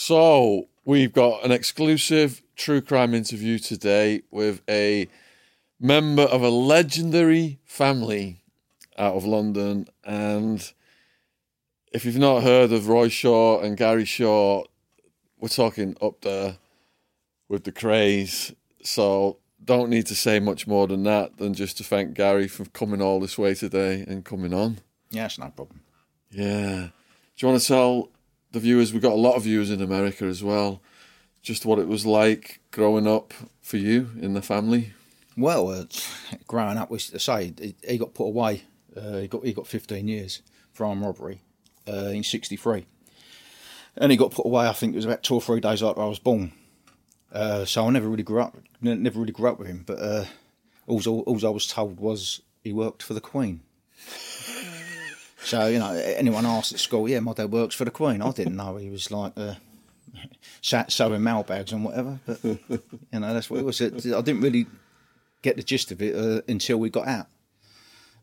So we've got an exclusive true crime interview today with a member of a legendary family out of London. And if you've not heard of Roy Shaw and Gary Shaw, we're talking up there with the Krays. So don't need to say much more than that than just to thank Gary for coming all this way today and coming on. Yeah, it's no problem. Yeah. Do you want to tell the viewers, we've got a lot of viewers in America as well, just what it was like growing up for you in the family? Well, uh, growing up, we say he got put away. Uh, he got he got 15 years for armed robbery uh, in '63, and he got put away. I think it was about two or three days after I was born. Uh, so I never really grew up, never really grew up with him. But uh, all, all I was told was he worked for the Queen. So you know, anyone asked at school, yeah, my dad works for the Queen. I didn't know he was like uh, sat sewing mailbags and whatever. But you know, that's what it was. I didn't really get the gist of it uh, until we got out,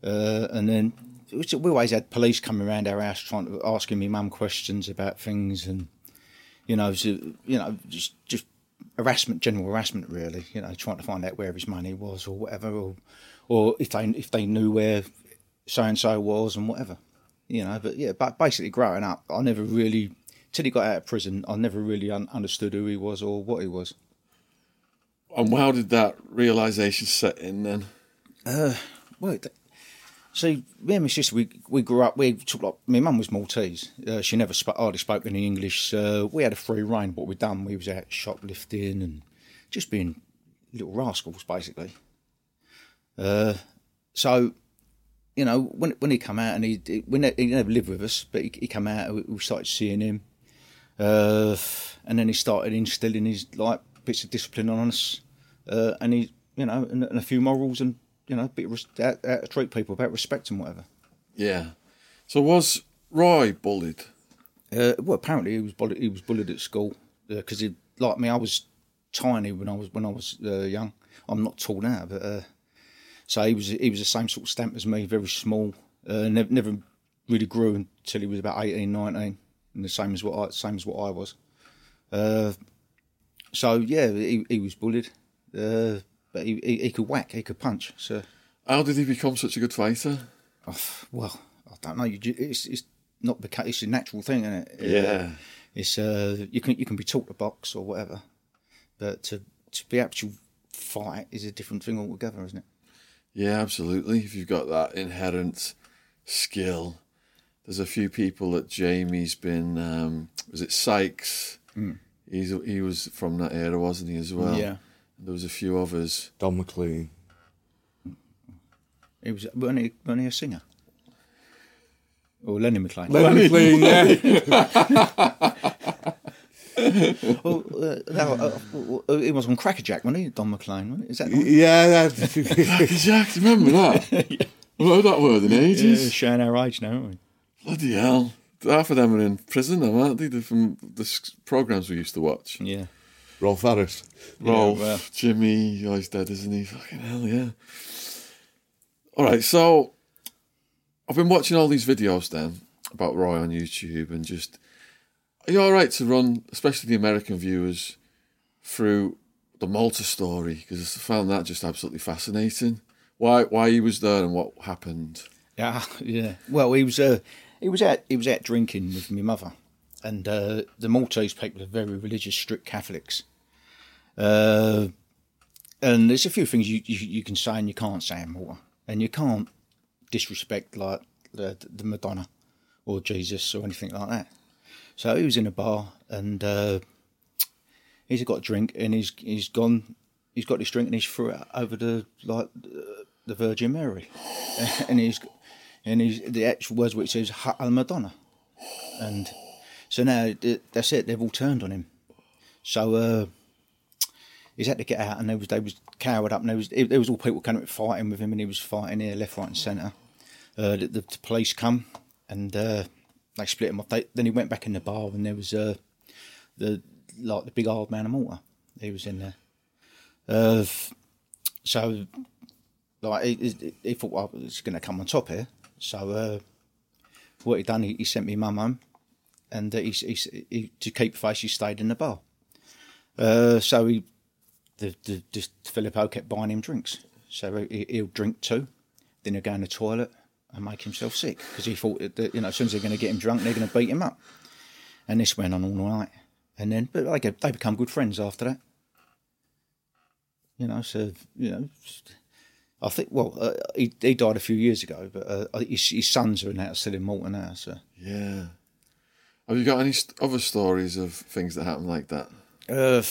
uh, and then we always had police coming around our house trying to asking me mum questions about things, and you know, so, you know, just just harassment, general harassment, really. You know, trying to find out where his money was or whatever, or or if they if they knew where so and so was and whatever you know. But yeah, but basically growing up, I never really till he got out of prison, I never really un- understood who he was or what he was. And how did that realization set in then? Uh, well, see, me and my sister, we we grew up. We took like my mum was Maltese. Uh, she never spoke hardly spoke any English. Uh, we had a free reign. What we done, we was out shoplifting and just being little rascals, basically. Uh, so you know, when when he come out and he he, he never lived with us, but he, he come out, we, we started seeing him, uh, and then he started instilling his like bits of discipline on us, uh, and he, you know, and, and, a few morals and you know, a bit of how, how to treat people about respect and whatever. Yeah. So was Roy bullied? Uh, well, apparently he was bullied. He was bullied at school because uh, he, like me, I was tiny when I was when I was uh, young. I'm not tall now, but uh, so he was he was the same sort of stamp as me, very small. Uh, never, never really grew until he was about 18, 19, and the same as what I, same as what I was. Uh, so yeah, he, he was bullied, uh, but he, he, he could whack, he could punch. So how did he become such a good fighter? Oh, well, I don't know. You, it's it's not because it's a natural thing, isn't it? Yeah. It's uh, you can you can be taught to box or whatever, but to to be actual fight is a different thing altogether, isn't it? Yeah, absolutely. If you've got that inherent skill, there's a few people that Jamie's been. Um, was it Sykes? Mm. He's he was from that era, wasn't he as well? Yeah. There was a few others. Don McLean. He was wasn't he, wasn't he a singer? Or Lenny McLean. Lenny McLean, yeah. well, uh, uh, uh, it was on Crackerjack, wasn't he? Don McLean, Is that Yeah, Crackerjack, remember that? yeah. I've heard that word in ages. Yeah, showing our age now, aren't we? Bloody hell. Half of them are in prison now, aren't they? They're from the programmes we used to watch. Yeah. Rolf Harris. Rolf, yeah, well. Jimmy, oh, he's dead, isn't he? Fucking hell, yeah. All right, so I've been watching all these videos then about Roy on YouTube and just are you all right to run, especially the American viewers, through the Malta story? Because I found that just absolutely fascinating. Why why he was there and what happened? Yeah, yeah. Well, he was uh, he was out he was out drinking with my mother, and uh, the Maltese people are very religious, strict Catholics. Uh, and there's a few things you, you you can say and you can't say in Malta, and you can't disrespect like the, the Madonna or Jesus or anything like that. So he was in a bar and uh, he's got a drink and he's he's gone. He's got this drink and he's threw it over the like the Virgin Mary, and he's and he's the actual words which says "Hut al Madonna," and so now that's it. They've all turned on him. So uh, he's had to get out, and they was they was cowered up, and there was there was all people kind of fighting with him, and he was fighting here, left, right, and centre. Uh, the, the, the police come and uh, they split him off. They, then he went back in the bar, and there was uh, the like the big old man of Malta. He was in there. Uh, so like he, he, he thought well, it's going to come on top here. So uh, what he done, he, he sent me mum home, and uh, he, he, he to keep face, he stayed in the bar. Uh, so he, the, the this Filippo kept buying him drinks. So he, he'll drink two, then he'll go in the toilet and make himself sick because he thought that you know as soon as they're going to get him drunk, they're going to beat him up. And this went on all night, and then but they get, they become good friends after that. You know, so you know. I think. Well, uh, he he died a few years ago, but uh, his, his sons are now still in Malta now. So, Yeah. Have you got any st- other stories of things that happen like that? uh,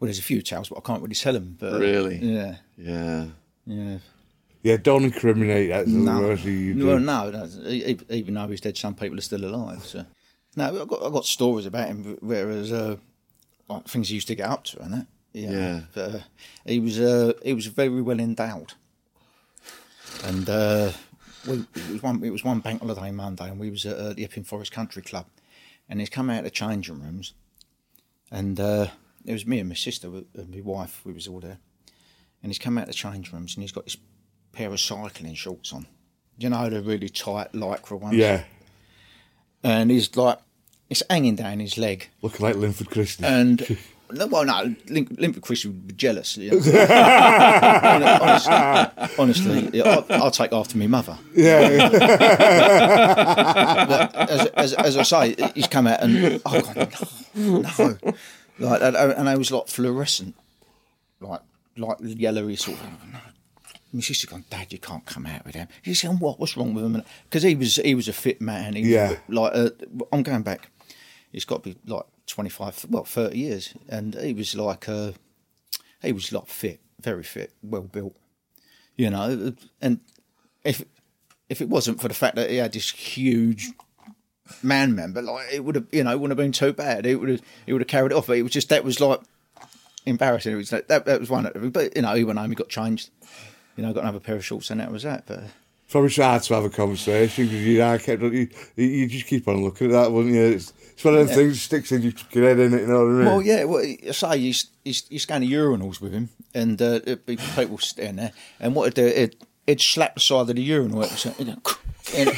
well, there's a few tales, but I can't really tell them. But Really? yeah, Yeah. yeah. Yeah, don't incriminate. That's the No, worst you do. well, no, no. Even though he's dead, some people are still alive. So, no, I've got I've got stories about him, whereas uh, like things he used to get up to, and that. Yeah. Yeah. But, uh, he was uh, he was very well endowed, and uh, we it was one it was one bank holiday Monday, and we was at uh, the Epping Forest Country Club, and he's come out of the changing rooms, and uh, it was me and my sister and my wife. We was all there, and he's come out of the change rooms, and he's got this pair of cycling shorts on. You know the really tight lycra ones. Yeah, And he's like, it's hanging down his leg, looking like Linford Christie. and no, well, no, Link, Limpid Chris would be jealous. You know? honestly, honestly I'll, I'll take after my mother. yeah, But as, as, as I say, he's come out and oh God, no, no, like and, and I was like fluorescent, like like yellowy sort of. No. My sister gone, Dad, you can't come out with him. He said, "What? What's wrong with him?" Because he was he was a fit man. He was, Yeah. like uh, I'm going back. It's got to be like 25, well, 30 years, and he was like uh, he was like fit, very fit, well built, you know. And if if it wasn't for the fact that he had this huge man member, like it would have, you know, it wouldn't have been too bad. It would have, it would have carried it off. But it was just that was like embarrassing. It was like, that that was one. Of, but you know, he went home, he got changed. You know, got another pair of shorts, and that was that. But probably hard to have a conversation because you, know, kept, you, you just keep on looking at that, wouldn't you? It's, it's one of them things that sticks in your head, in it. You know what I mean? well, yeah, well, I say he's he's he's going to urinals with him, and uh, it'd be people standing there, and what it'd do, it it'd slap the side of the urinal, you know, and,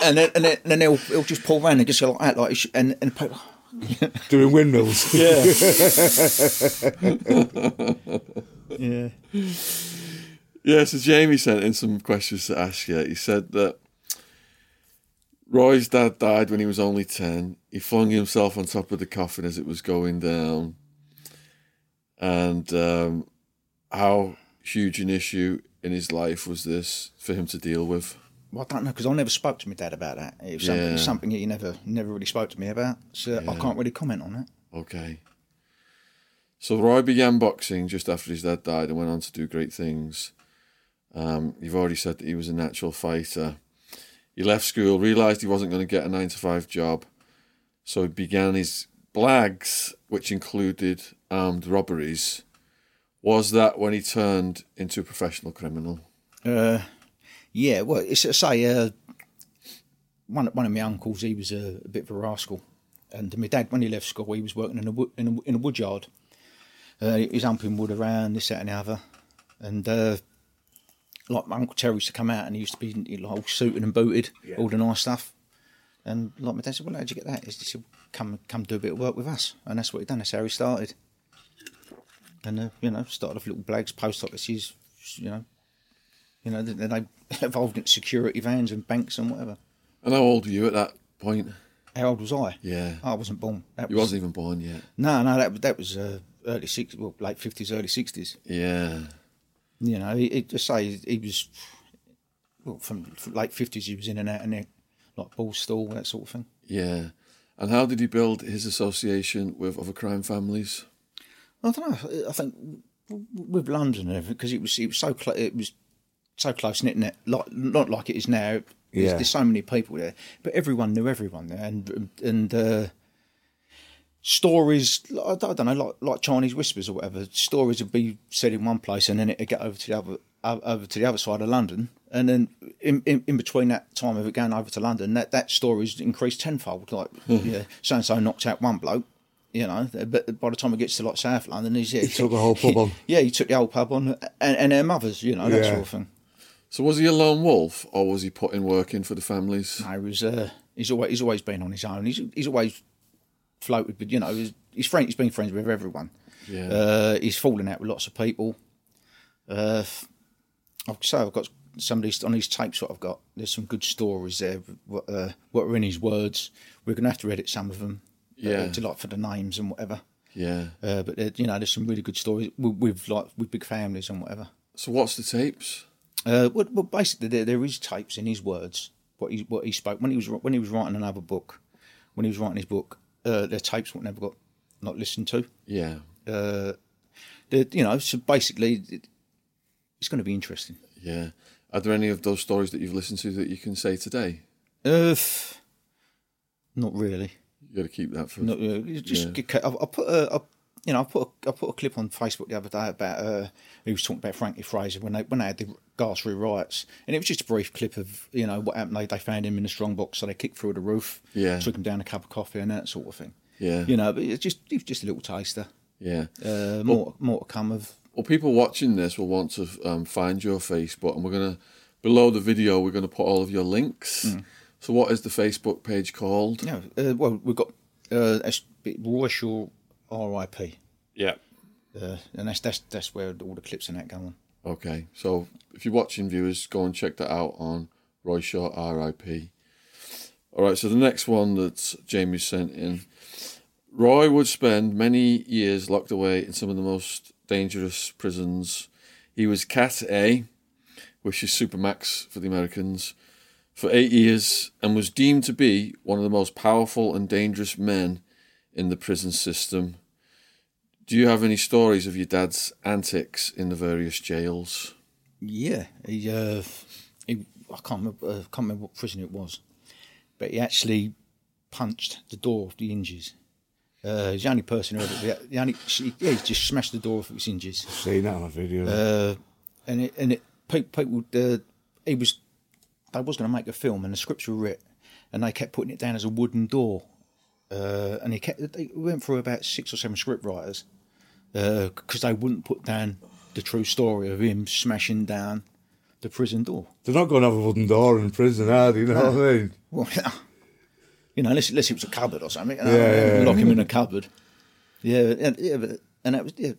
and then and then, and then he'll, he'll just pull around and just go like that, like, and and people, Doing windmills. yeah, yeah. Yeah, so Jamie sent in some questions to ask you. He said that Roy's dad died when he was only 10. He flung himself on top of the coffin as it was going down. And um, how huge an issue in his life was this for him to deal with? Well, I don't know because I never spoke to my dad about that. It was something, Yeah. something he never never really spoke to me about, so I can't really comment on that. Okay. So Roy began boxing just after his dad died and went on to do great things. Um, you've already said that he was a natural fighter. He left school, realised he wasn't going to get a nine to five job, so he began his blags, which included armed robberies. Was that when he turned into a professional criminal? Uh, yeah, well, it's to say, uh, one one of my uncles, he was a, a bit of a rascal, and my dad, when he left school, he was working in a wood, in a, in a wood yard. Uh, he was humping wood around this, that, and the other, and uh, like my uncle Terry used to come out, and he used to be like, all suited and booted, all the nice stuff. And like my dad said, "Well, how'd you get that?" He said, "Come, come, do a bit of work with us," and that's what he done. That's how he started. And uh, you know, started off little blags, post offices, you know, you know, then they evolved into security vans and banks and whatever. And how old were you at that point? How old was I? Yeah. I wasn't born. That You was, wasn't even born yet. No, no, that was that was uh, early six, well, late fifties, early sixties. Yeah. You know, he, he just say he was well from, from late fifties. He was in and out and there, like ball stall, that sort of thing. Yeah. And how did he build his association with other crime families? I don't know. I think with London and everything because it was it was so close. It was so close knit, net, like not like it is now. There's, Yeah. there's so many people there, but everyone knew everyone there, and and uh, stories. I don't know, like like Chinese whispers or whatever. Stories would be said in one place, and then it'd get over to the other over to the other side of London, and then in, in, in between that time of it going over to London, that that story's increased tenfold. Like yeah, so and so knocked out one bloke. You know, but by the time it gets to like South London, he's yeah, he took the whole pub on. Yeah, he took the whole pub on, and, and their mothers, you know, that Yeah. sort of thing. So was he a lone wolf or was he putting work in for the families? No, he was. Uh, he's always he's always been on his own. He's he's always floated, but you know, he's, he's friend. He's been friends with everyone. Yeah. Uh, he's fallen out with lots of people. Uh, I've so I've got some of these on these tapes. What I've got, there's some good stories there. What, uh, what are in his words? We're gonna have to edit some of them. Yeah. Uh, to like for the names and whatever. Yeah. Uh, but uh, you know, there's some really good stories with, with like with big families and whatever. So what's the tapes? Uh, well, well, basically, there, there is tapes in his words. What he what he spoke when he was when he was writing another book. When he was writing his book, uh, their tapes what never got not listened to. Yeah. Uh, you know, so basically, it, it's going to be interesting. Yeah. Are there any of those stories that you've listened to that you can say today? Uh, not really. You got to keep that for. Not really. Just Yeah. get, I, I put a, a you know I put a, I put a clip on Facebook the other day about uh, he was talking about Frankie Fraser when they when they had the Gassery riots, and it was just a brief clip of you know what happened. They, they found him in the strong box, so they kicked through the roof, Yeah. took him down a cup of coffee and that sort of thing. Yeah. You know, but it's just it was just a little taster. Yeah. Uh, more more to come of. Well, people watching this will want to um, find your Facebook, and we're gonna below the video we're gonna put all of your links. Mm. So, what is the Facebook page called? Yeah, uh, well we've got uh, Roy Shaw R.I.P. Yeah. Uh, and that's that's that's where all the clips and that go on. Okay. So, if you're watching, viewers, go and check that out on Roy Shaw R.I.P. All right. So the next one that Jamie sent in, Roy would spend many years locked away in some of the most dangerous prisons. He was Cat A, which is Supermax for the Americans, for eight years and was deemed to be one of the most powerful and dangerous men in the prison system. Do you have any stories of your dad's antics in the various jails? Yeah, he, uh, he I can't remember, uh, can't remember what prison it was, but he actually punched the door off the hinges. Uh, he's the only person who ever, the only, yeah, he just smashed the door off its hinges. Seen that on a video. Uh, and it, and it, pe- people, uh, he was, they was going to make a film and the scripts were writ, and they kept putting it down as a wooden door. Uh, and he kept, they went through about six or seven script writers because they wouldn't put down the true story of him smashing down the prison door. They're not going to have a wooden door in prison, are they? You know what I mean? Well, you know, unless, unless it was a cupboard or something. you know, Yeah, yeah, yeah. lock him in a cupboard. Yeah, and, yeah, but, and that was yeah,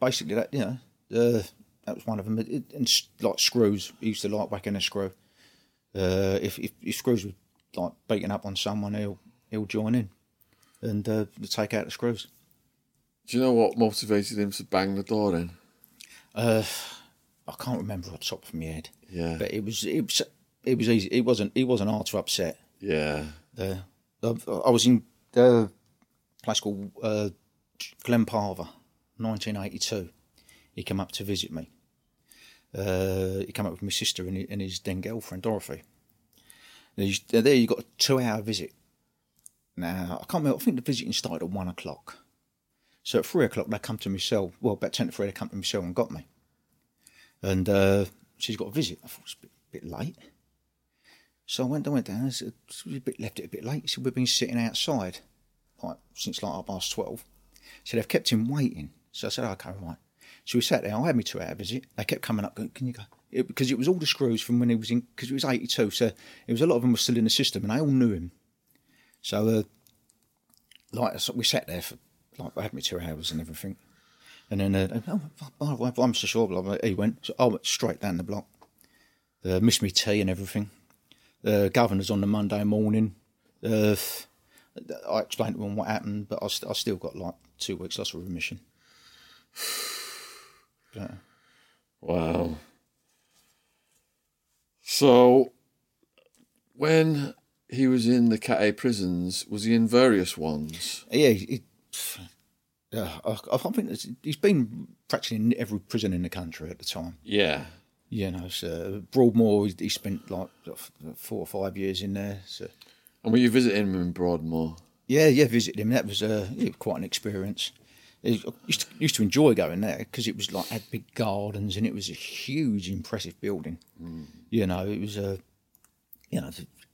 basically that. You know, uh, that was one of them. It, and like screws, he used to like whacking a screw. Uh, if, if if screws were like beating up on someone, he'll he'll join in and uh, take out the screws. Do you know what motivated him to bang the door in? Uh, I can't remember off the top of my head. Yeah. but it was it was it was easy. It wasn't it wasn't hard to upset. Yeah. Uh, I, I was in a place called uh, Glen Parva, 1982. He came up to visit me. Uh, he came up with my sister and, and his then girlfriend Dorothy. There you, there you got a two-hour visit. Now I can't remember. I think the visiting started at one o'clock. So at three o'clock they come to my cell. Well, about ten to three they come to my cell and got me. And uh, she's got a visit. I thought it was a bit, bit late. So I went, I went down. I said, "We a bit left it a bit late. He said we've been sitting outside, like since like half past twelve. So they've kept him waiting. So I said, okay, right. So we sat there. I had me two hour visit. They kept coming up. Going, Can you go? It, because it was all the screws from when he was in. Because it was eighty two. So it was a lot of them were still in the system, and they all knew him. So uh, like so we sat there for like I had me two hours and everything. And then, uh, oh, by I'm so sure. Blah, blah. He went. So I went straight down the block. Uh, missed me tea and everything. Uh, governor's on the Monday morning. Uh, I explained to them what happened, but I, st- I still got like two weeks loss of remission. But, Wow. So, when he was in the Cat A prisons, was he in various ones? yeah, he, yeah, I, I think he's been practically in every prison in the country at the time. Yeah. You know, so Broadmoor, he, spent like four or five years in there. So And were you visiting him in Broadmoor? yeah, yeah, visited him. That was uh, yeah, quite an experience. I used to, used to enjoy going there because it was like had big gardens and it was a huge, impressive building. You know, it was a, you know,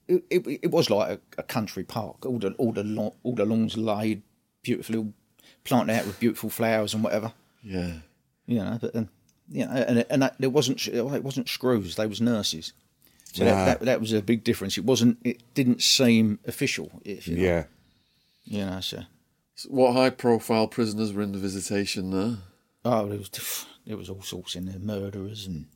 it, it, it was like a, a country park. All the all the lawn, all the lawns laid, beautifully all planted out with beautiful flowers and whatever. Yeah. You know, but then you know, and and that, there wasn't it wasn't screws. They was nurses. So Right. that, that that was a big difference. It wasn't. It didn't seem official. If you like. Yeah. You know, so So what high profile prisoners were in the visitation there? oh, there was there was all sorts in there, murderers and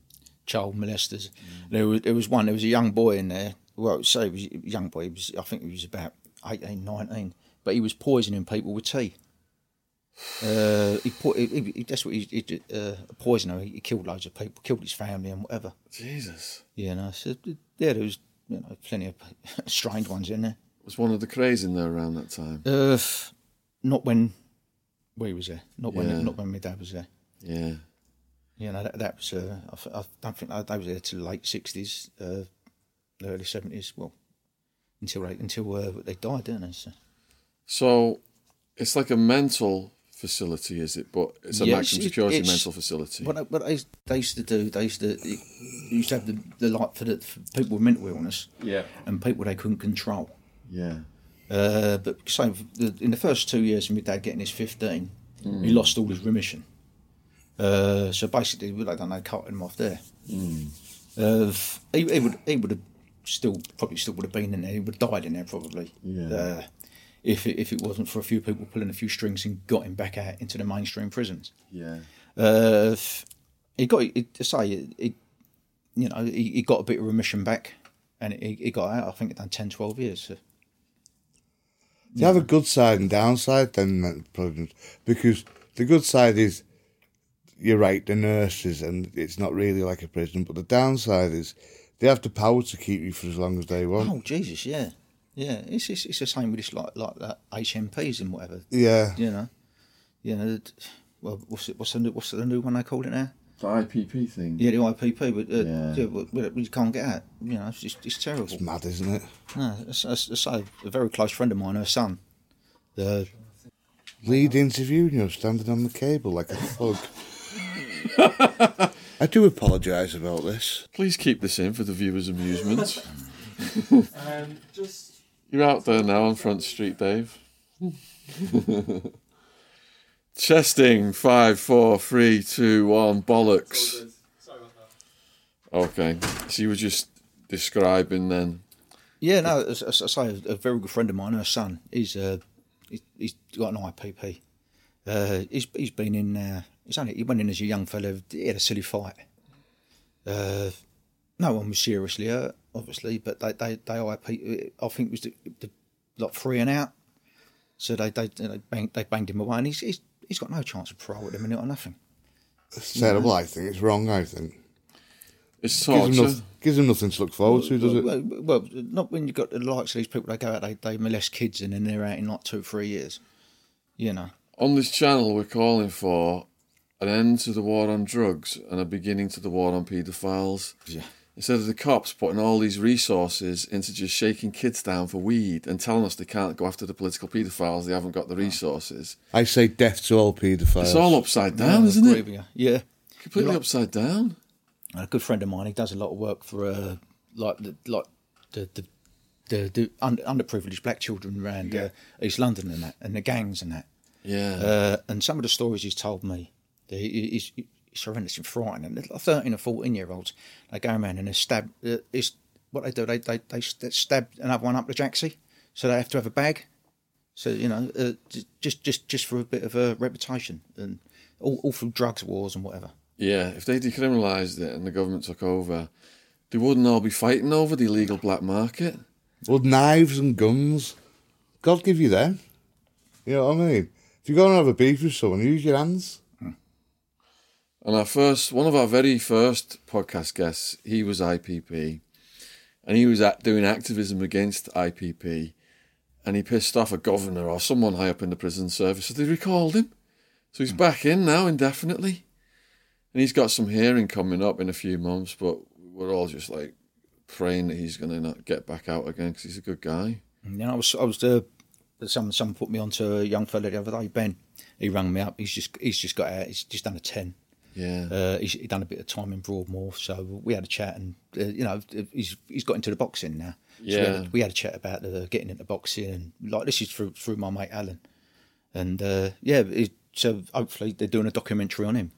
child molesters. There was there was one. There was a young boy in there. Well, say he was a young boy. He was, I think he was about 18, 19. But he was poisoning people with tea. Uh, he, po- he, he that's what he, he did, uh, a poisoner. He killed loads of people, killed his family and whatever. Jesus. Yeah, know, so yeah, there was you know plenty of strange ones in there. Was one of the Krays in there around that time? Uh, not when we was there. Not when Yeah. not when my dad was there. Yeah. Yeah, know, that, that was, uh, I, I don't think they, they was there till the late 60s, uh, early 70s, well, until they, until uh, they died, didn't they? So, So it's like a mental facility, is it? But it's a Yeah, maximum it's- security it's- mental facility. what, what they, they used to do, they used to, they used to have the, the light for, the, for people with mental illness Yeah. and people they couldn't control. Yeah. Uh, but so the, in the first two years of my dad getting his 15, he lost all his remission. Uh, so basically, they done they cut him off there. Uh, he, he would he would have still probably still would have been in there. He would have died in there probably. Yeah. If it, if it wasn't for a few people pulling a few strings and got him back out into the mainstream prisons. Yeah. Uh, he got to say he, you know he, he got a bit of remission back, and he, he got out. I think it done 10, 12 years. So. You have a good side and downside then prisons because the good side is you're right, the nurses and it's not really like a prison, but the downside is they have the power to keep you for as long as they want. Oh Jesus, yeah, yeah. It's it's, it's the same with this like like that HMPs and whatever. Yeah. You know, you know. Well, what's it? What's the new, what's the new one they call it now? The IPP thing. Yeah, the IPP, but uh, Yeah. yeah, but, but you can't get out. You know, it's just it's terrible. It's mad, isn't it? No, it's, it's, it's a, a very close friend of mine, her son. The Lead interview you're standing on the cable like a thug. I do apologise about this. Please keep this in for the viewers' amusement. Um, just You're out there now on Front Street, Dave. Chesting, five, four, three, two, one, bollocks. Sorry about that. Okay, so you were just describing then. yeah, no, as, as I say, a very good friend of mine, her son, he's uh, he, he's got an IPP. Uh, he's he's been in. Uh, he's only he went in as a young fella. He had a silly fight. Uh, no one was seriously hurt, obviously, but they they they IP. I think it was the, the like three and out. So they they they banged, they banged him away, and he's, he's he's got no chance of parole at the minute or nothing. It's terrible, I think. It's wrong, I think. It's Gives them, torture. nothing, gives him nothing to look forward to, does it? Well, well, not when you've got the likes of these people. They go out, they they molest kids, and then they're out in like two, three years. You know. On this channel, we're calling for an end to the war on drugs and a beginning to the war on paedophiles. Yeah. Instead of the cops putting all these resources into just shaking kids down for weed and telling us they can't go after the political paedophiles, they haven't got the resources. I say death to all paedophiles. It's all upside down, Yeah, isn't it? Yeah. Completely You're right. upside down. a good friend of mine. He does a lot of work for uh, like the like the the the, the under, underprivileged black children around uh, East London and that, and the gangs and that. Yeah. Uh, and some of the stories he's told me, he- he's, he's horrendous and frightening. They're thirteen or fourteen year olds, they go around and they stab. Uh, it's what they do. They they they stab another one up the jacksie, so they have to have a bag. So you know, uh, just just just for a bit of a reputation and all, all through drugs wars and whatever. yeah, if they decriminalised it and the government took over, they wouldn't all be fighting over the illegal black market. Well, knives and guns. God give you them. You know what I mean? If you're going to have a beef with someone, use your hands. And our first, one of our very first podcast guests, he was IPP, and he was at, doing activism against IPP, and he pissed off a governor or someone high up in the prison service, so they recalled him. So he's back in now indefinitely, and he's got some hearing coming up in a few months. But we're all just like praying that he's going to not get back out again because he's a good guy. Know, I was, I was, uh, someone, someone put me onto a young fella the other day, Ben. He rang me up. He's just, he's just got out. He's just done a ten. Yeah. Uh, he's he done a bit of time in Broadmoor, so we had a chat, and uh, you know, he's he's got into the boxing now. So we, Yeah. had, we had a chat about uh, getting into boxing, and like this is through through my mate Alan, and uh, yeah, so hopefully they're doing a documentary on him.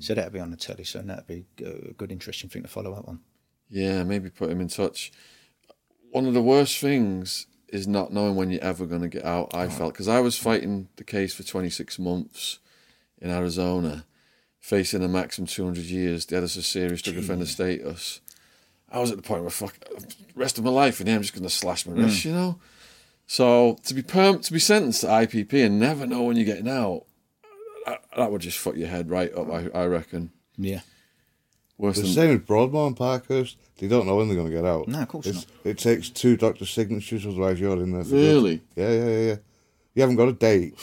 So that'll be on the telly, so that'd be a good, interesting thing to follow up on. Yeah, maybe put him in touch. One of the worst things is not knowing when you're ever going to get out. I felt because I was fighting the case for 26 months in Arizona, facing a maximum 200 years. They had us a serious drug offender status. I was at the point where fuck, rest of my life, and I'm just going to slash my wrist, mm. you know. So to be perm- to be sentenced to IPP and never know when you're getting out, that, that would just fuck your head right up. I, I reckon. Yeah, Worse The than same with Broadmoor and Parkhurst. They don't know when they're going to get out. No, of course It's- It takes two doctor signatures, otherwise you're in there. For good. really. Yeah, yeah, yeah, yeah. You haven't got a date.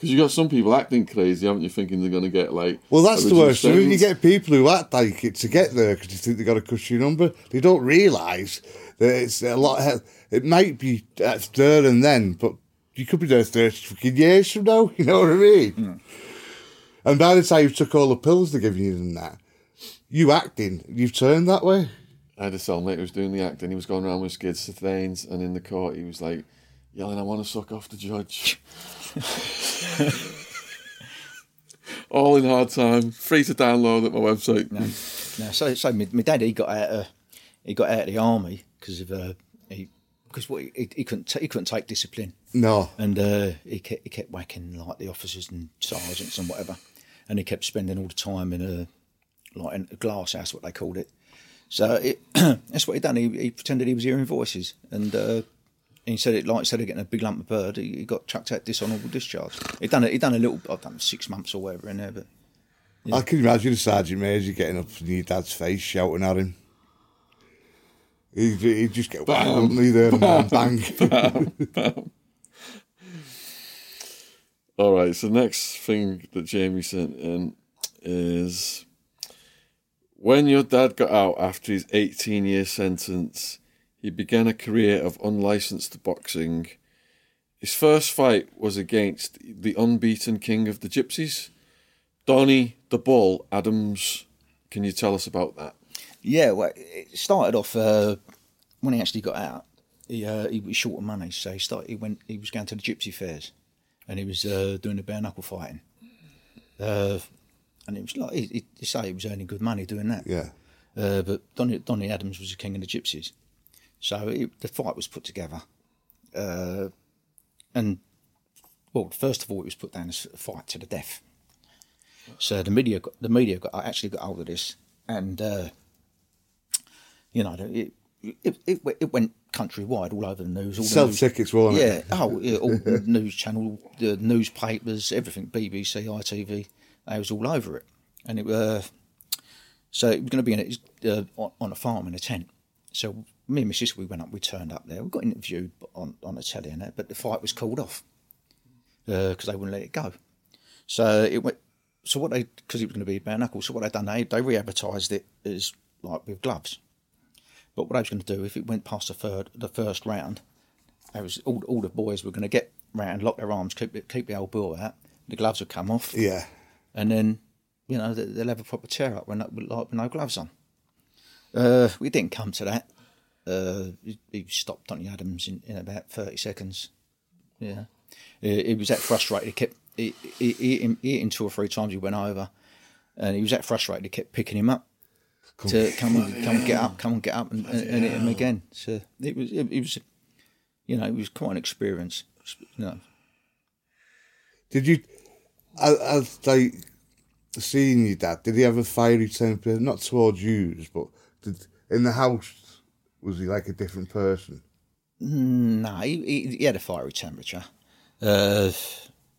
Because you've got some people acting crazy, haven't you? Thinking they're going to get like. Well, that's the worst. I reduced mean, you get people who act like it to get there because they think they've got a cushy number. They don't realise that it's a lot. It might be uh, there and then, but you could be there thirty fucking years from now. You know what I mean? And by the time you've took all the pills they're giving you and that, you acting, you've turned that way. I had a cellmate who was doing the acting. He was going around with skids to Thanes, and in the court, he was like yelling, "I want to suck off the judge." All in hard time, free to download at my website. No, so so my, my dad he got out of he got out of the army because of uh, he because what he, he couldn't ta- he couldn't take discipline No, and uh, he kept he kept whacking like the officers and sergeants and whatever, and he kept spending all the time in a like in a glass house, what they called it. So it, that's what he done. He, he pretended he was hearing voices, and uh, he said it like instead of getting a big lump of bird, he, he got chucked out dishonourable discharge. He done it. He done a little. I've done six months or whatever in there, but I can imagine the Sergeant Major getting up in your dad's face, shouting at him. He'd, he'd just get whacked, wouldn't he, there and then bang. All right, so next thing that Jamie sent in is when your dad got out after his 18 year sentence, he began a career of unlicensed boxing. His first fight was against the unbeaten king of the gypsies, Donny the Bull Adams. Can you tell us about that? Yeah, well, it started off uh, when he actually got out. He uh, he was short of money, so he started. He went. He was going to the gypsy fairs, and he was uh, doing the bare knuckle fighting. Uh, and it was like he, he, he say he was earning good money doing that. Yeah. Uh, but Donny, Donny Adams was the king of the gypsies, so it, the fight was put together. Uh, and well, first of all, it was put down as a fight to the death. So the media, got, the media got actually got hold of this, and uh, you know, it, it it it went countrywide, all over the news. All news- tickets, weren't it? yeah, oh, yeah, all the news channel, the newspapers, everything, BBC, ITV, they was all over it, and it uh, so it was going to be in uh, on- on a farm in a tent. So me and my sister, we went up, we turned up there, we got interviewed on on the telly and that, but the fight was called off because they wouldn't let it go. So it went. So what they because it was going to be bare knuckle. So what they done they they re-advertised it as like with gloves. But what I was going to do if it went past the third the first round, I was all, all the boys were going to get round, lock their arms, keep the- keep the old bill out. The gloves would come off, Yeah. and then you know they- they'll have a proper tear up when with, like, with no gloves on. Uh, we didn't come to that. Uh, he, he stopped Donny Adams in, in about thirty seconds. Yeah, he, he was that frustrated. He kept he, he, he, him, he hit him two or three times. He went over, and he was that frustrated. He kept picking him up to come and come and get up, come and get up, and, and, and hit him again. So it was it, it was, you know, it was quite an experience. You know, Did you, as, as like seeing your dad, did he have a fiery temper? Not towards you, but did, in the house, was he like a different person? No, he, he, he had a fiery temperature. Uh,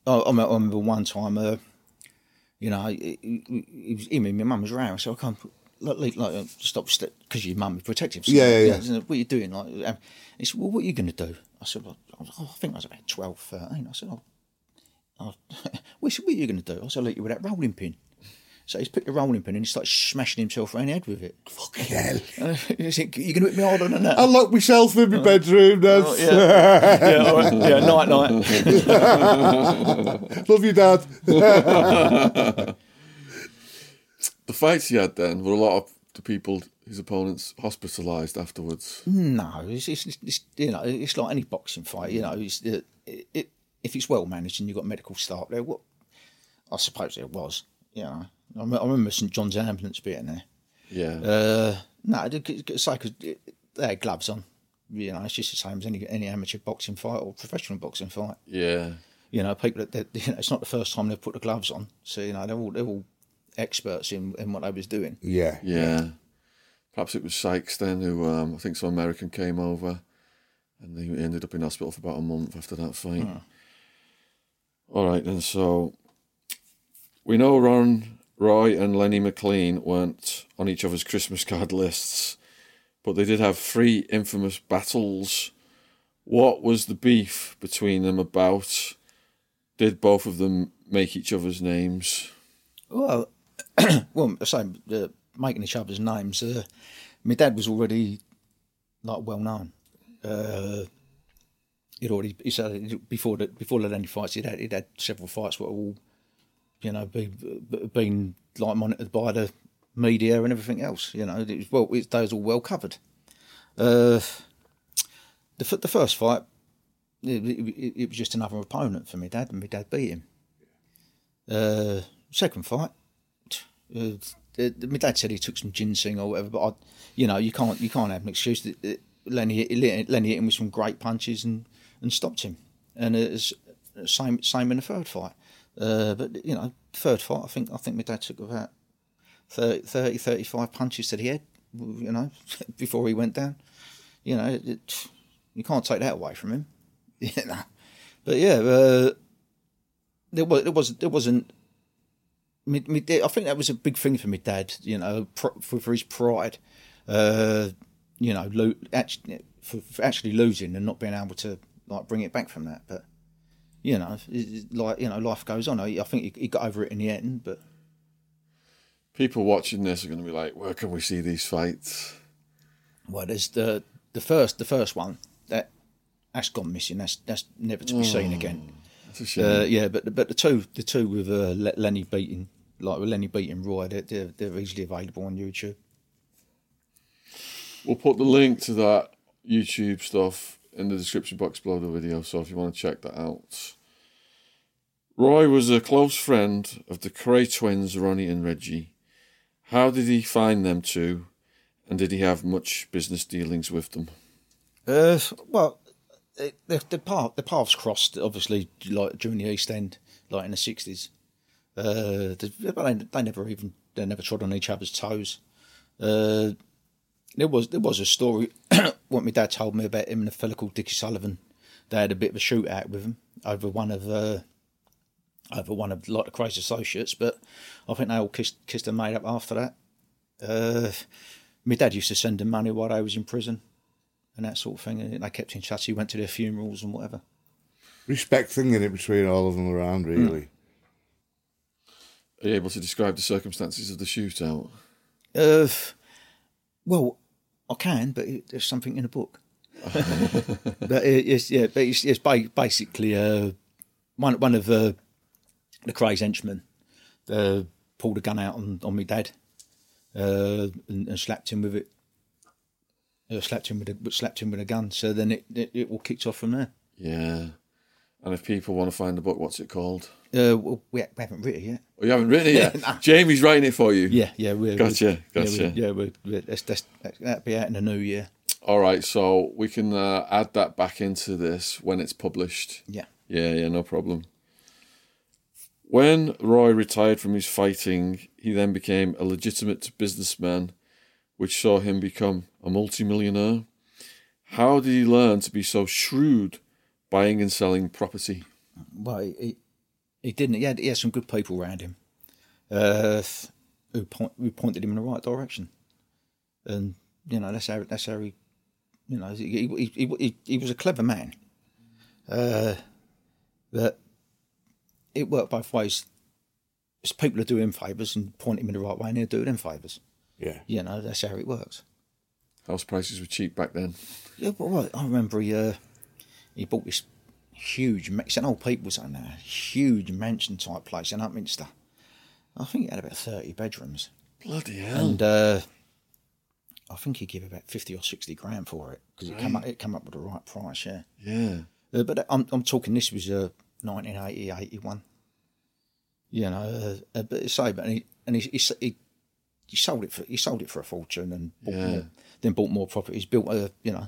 I, I remember one time, uh, you know, he, he, was, him and my mum was around, so I can't like, like, like stop because your mum is protective. So, Yeah, yeah, yeah. What are you doing? Like, um, he said, well, what are you going to do? I said, well, I, was- oh, I think I was about 12, 13. I said, oh, oh. what are you going to do? I said, I'll let you with that rolling pin. So he's picked the rolling pin and he started smashing himself around the head with it. Fucking hell. Uh, he you're going to hit me harder than that. I locked myself in my bedroom. That's, Oh, yeah, yeah, all right. yeah, night, night. Love you, Dad. The fights he had then were a lot of the people, his opponents, hospitalised afterwards. No, it's, it's, it's you know it's like any boxing fight. You know, it's, it, it, if it's well managed and you've got medical staff there, what I suppose it was. You know, I remember, St John's ambulance being there. Yeah. Uh, no, it's like 'cause they had gloves on. You know, it's just the same as any any amateur boxing fight or professional boxing fight. yeah. You know, people that, that you know, it's not the first time they've put the gloves on, so you know they're all they're all experts in, in what they was doing. yeah. Yeah. Perhaps it was Sykes then who, um, I think some American came over and he ended up in hospital for about a month after that fight. All right, then. So we know Ron Roy and Lenny McLean weren't on each other's Christmas card lists, but they did have three infamous battles. What was the beef between them about? Did both of them make each other's names? Well, well, so uh, making each other's names. Uh, my dad was already like well known. Uh, he'd already he said before the before the Lenny fights, he'd had he'd had several fights were all, you know, be, been like monitored by the media and everything else. You know, it was well, it, was all well covered. Uh, the the first fight, it, it, it was just another opponent for my dad, and my dad beat him. Uh, second fight, uh, my dad said he took some ginseng or whatever, but I, you know, you can't you can't have an excuse. Lenny Lenny hit him with some great punches and, and stopped him, and it's same same in the third fight. Uh, but you know, third fight, I think I think my dad took about 30, 30 35 punches to the head, you know, before he went down. You know, it, you can't take that away from him. You know, but yeah, uh, there was there was there wasn't. Me, me, I think that was a big thing for my dad. You know, for, for his pride. Uh, you know, lo- actually, for, for actually losing and not being able to like bring it back from that. But you know, like you know, life goes on. I, I think he, he got over it in the end. But People watching this are going to be like, where can we see these fights? well, there's the the first the first one that that's gone missing. That's that's never to be seen again. It's a shame. Uh, yeah, but but the two the two with uh, Lenny beating like with Lenny beating Roy, they're, they're they're easily available on YouTube. We'll put the link to that YouTube stuff in the description box below the video, so if you want to check that out. Roy was a close friend of the Kray twins, Ronnie and Reggie. How did he find them two, and did he have much business dealings with them? Uh, well, the the, path the paths crossed obviously like during the East End, like in the sixties. Uh, but they, they never even they never trod on each other's toes. Uh, there was there was a story what my dad told me about him and a fella called Dickie Sullivan. They had a bit of a shootout with him over one of uh, over one of like the crazy associates, but I think they all kissed kissed and made up after that. Uh, my dad used to send them money while I was in prison and that sort of thing. And they kept in touch. He went to their funerals and whatever. Respect thing in it between all of them around, really. Are you able to describe the circumstances of the shootout? Uh, well, I can, but there's something in a book. but it, it's yeah, but it's, it's ba- basically uh, one one of uh, the crazy henchmen uh, pulled a gun out on on my dad uh, and, and slapped him with it. Uh, slapped him with a slapped him with a gun. So then it, it it all kicked off from there. Yeah. And if people want to find the book, what's it called? Uh, well, we, we haven't written it yet. Oh, you haven't written it yet? Jamie's writing it for you. Yeah, yeah, we're Gotcha, we're- gotcha. Yeah, we're, yeah we're, that's, that's, that'll be out in the new year. All right, so we can uh, add that back into this when it's published. Yeah. Yeah, yeah, no problem. When Roy retired from his fighting, he then became a legitimate businessman, which saw him become a multimillionaire. How did he learn to be so shrewd buying and selling property? Well, he, he, didn't. He had, he had some good people around him uh, who, point, who pointed him in the right direction. And, you know, that's how, that's how he, you know, he, he, he, he, was a clever man. Uh, but it worked both ways. It's people are doing favours and point him in the right way and he'll do them favours. Yeah. You know, that's how it works. House prices were cheap back then. Yeah, but right. I remember he uh, he bought this huge, it's an old people's home now, huge mansion type place in Upminster. I think it had about thirty bedrooms, Bloody hell. and uh, I think he gave about fifty or sixty grand for it because it came up it came up with the right price. Yeah, yeah. uh, but I'm I'm talking this was uh, 1980, 81. You know, uh, uh, but say, but he, and he, he he he sold it for he sold it for a fortune and bought Yeah. more, then bought more properties, built a you know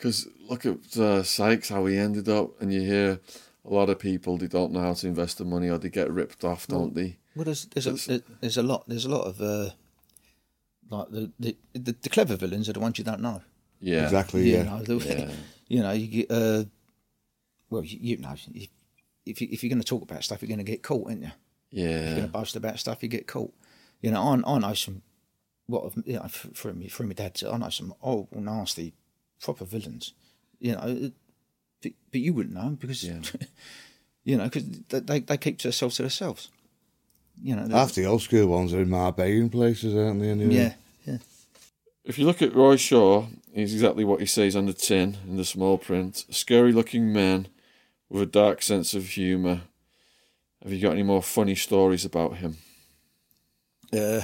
Because look at uh, Sykes, how he ended up, and you hear a lot of people they don't know how to invest the money or they get ripped off, don't they? Well, there's there's a, there's a lot there's a lot of uh, like the, the the the clever villains are the ones you don't know. Yeah, Exactly. You Yeah. know, the, Yeah. you know, you get uh, well, you, you know, if if, you, if you're going to talk about stuff, you're going to get caught, aren't you? If you're going to boast about stuff, you get caught. You know, I, I know some what of you know, from me from my dad. I know some old nasty, proper villains. You know, but, but you wouldn't know because Yeah. you know because they, they they keep to themselves to themselves. You know, they- Half the old school ones are in Marbella places, aren't they? Anyway? yeah, yeah. If you look at Roy Shaw, he's exactly what he says on the tin in the small print. A scary looking man with a dark sense of humour. Have you got any more funny stories about him? Uh,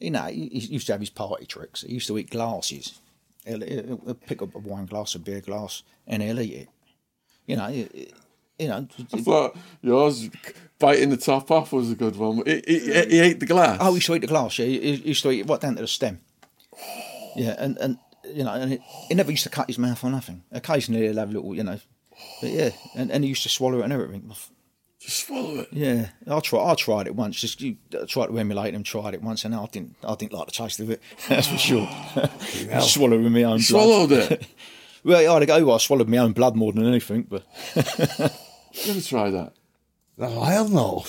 you know, he, he used to have his party tricks. He used to eat glasses. He'll, he'll pick up a wine glass, a beer glass, and he'll eat it. You know, you know. I thought yours biting the top off was a good one. He, he, he ate the glass. Oh, he used to eat the glass. Yeah, he, he used to eat it right down to the stem. Yeah, and and you know, and it, he never used to cut his mouth or nothing. Occasionally he'll have a little, you know, but yeah, and, and he used to swallow it and everything. Just swallow it. Yeah, I tried. I tried it once. Just you I tried to emulate him. Tried it once, and I didn't. I didn't like the taste of it. That's for ah. sure. Swallowing my own blood. Swallowed it. Well, I had to go. I swallowed my own blood more than anything. But You ever try that? I hell no.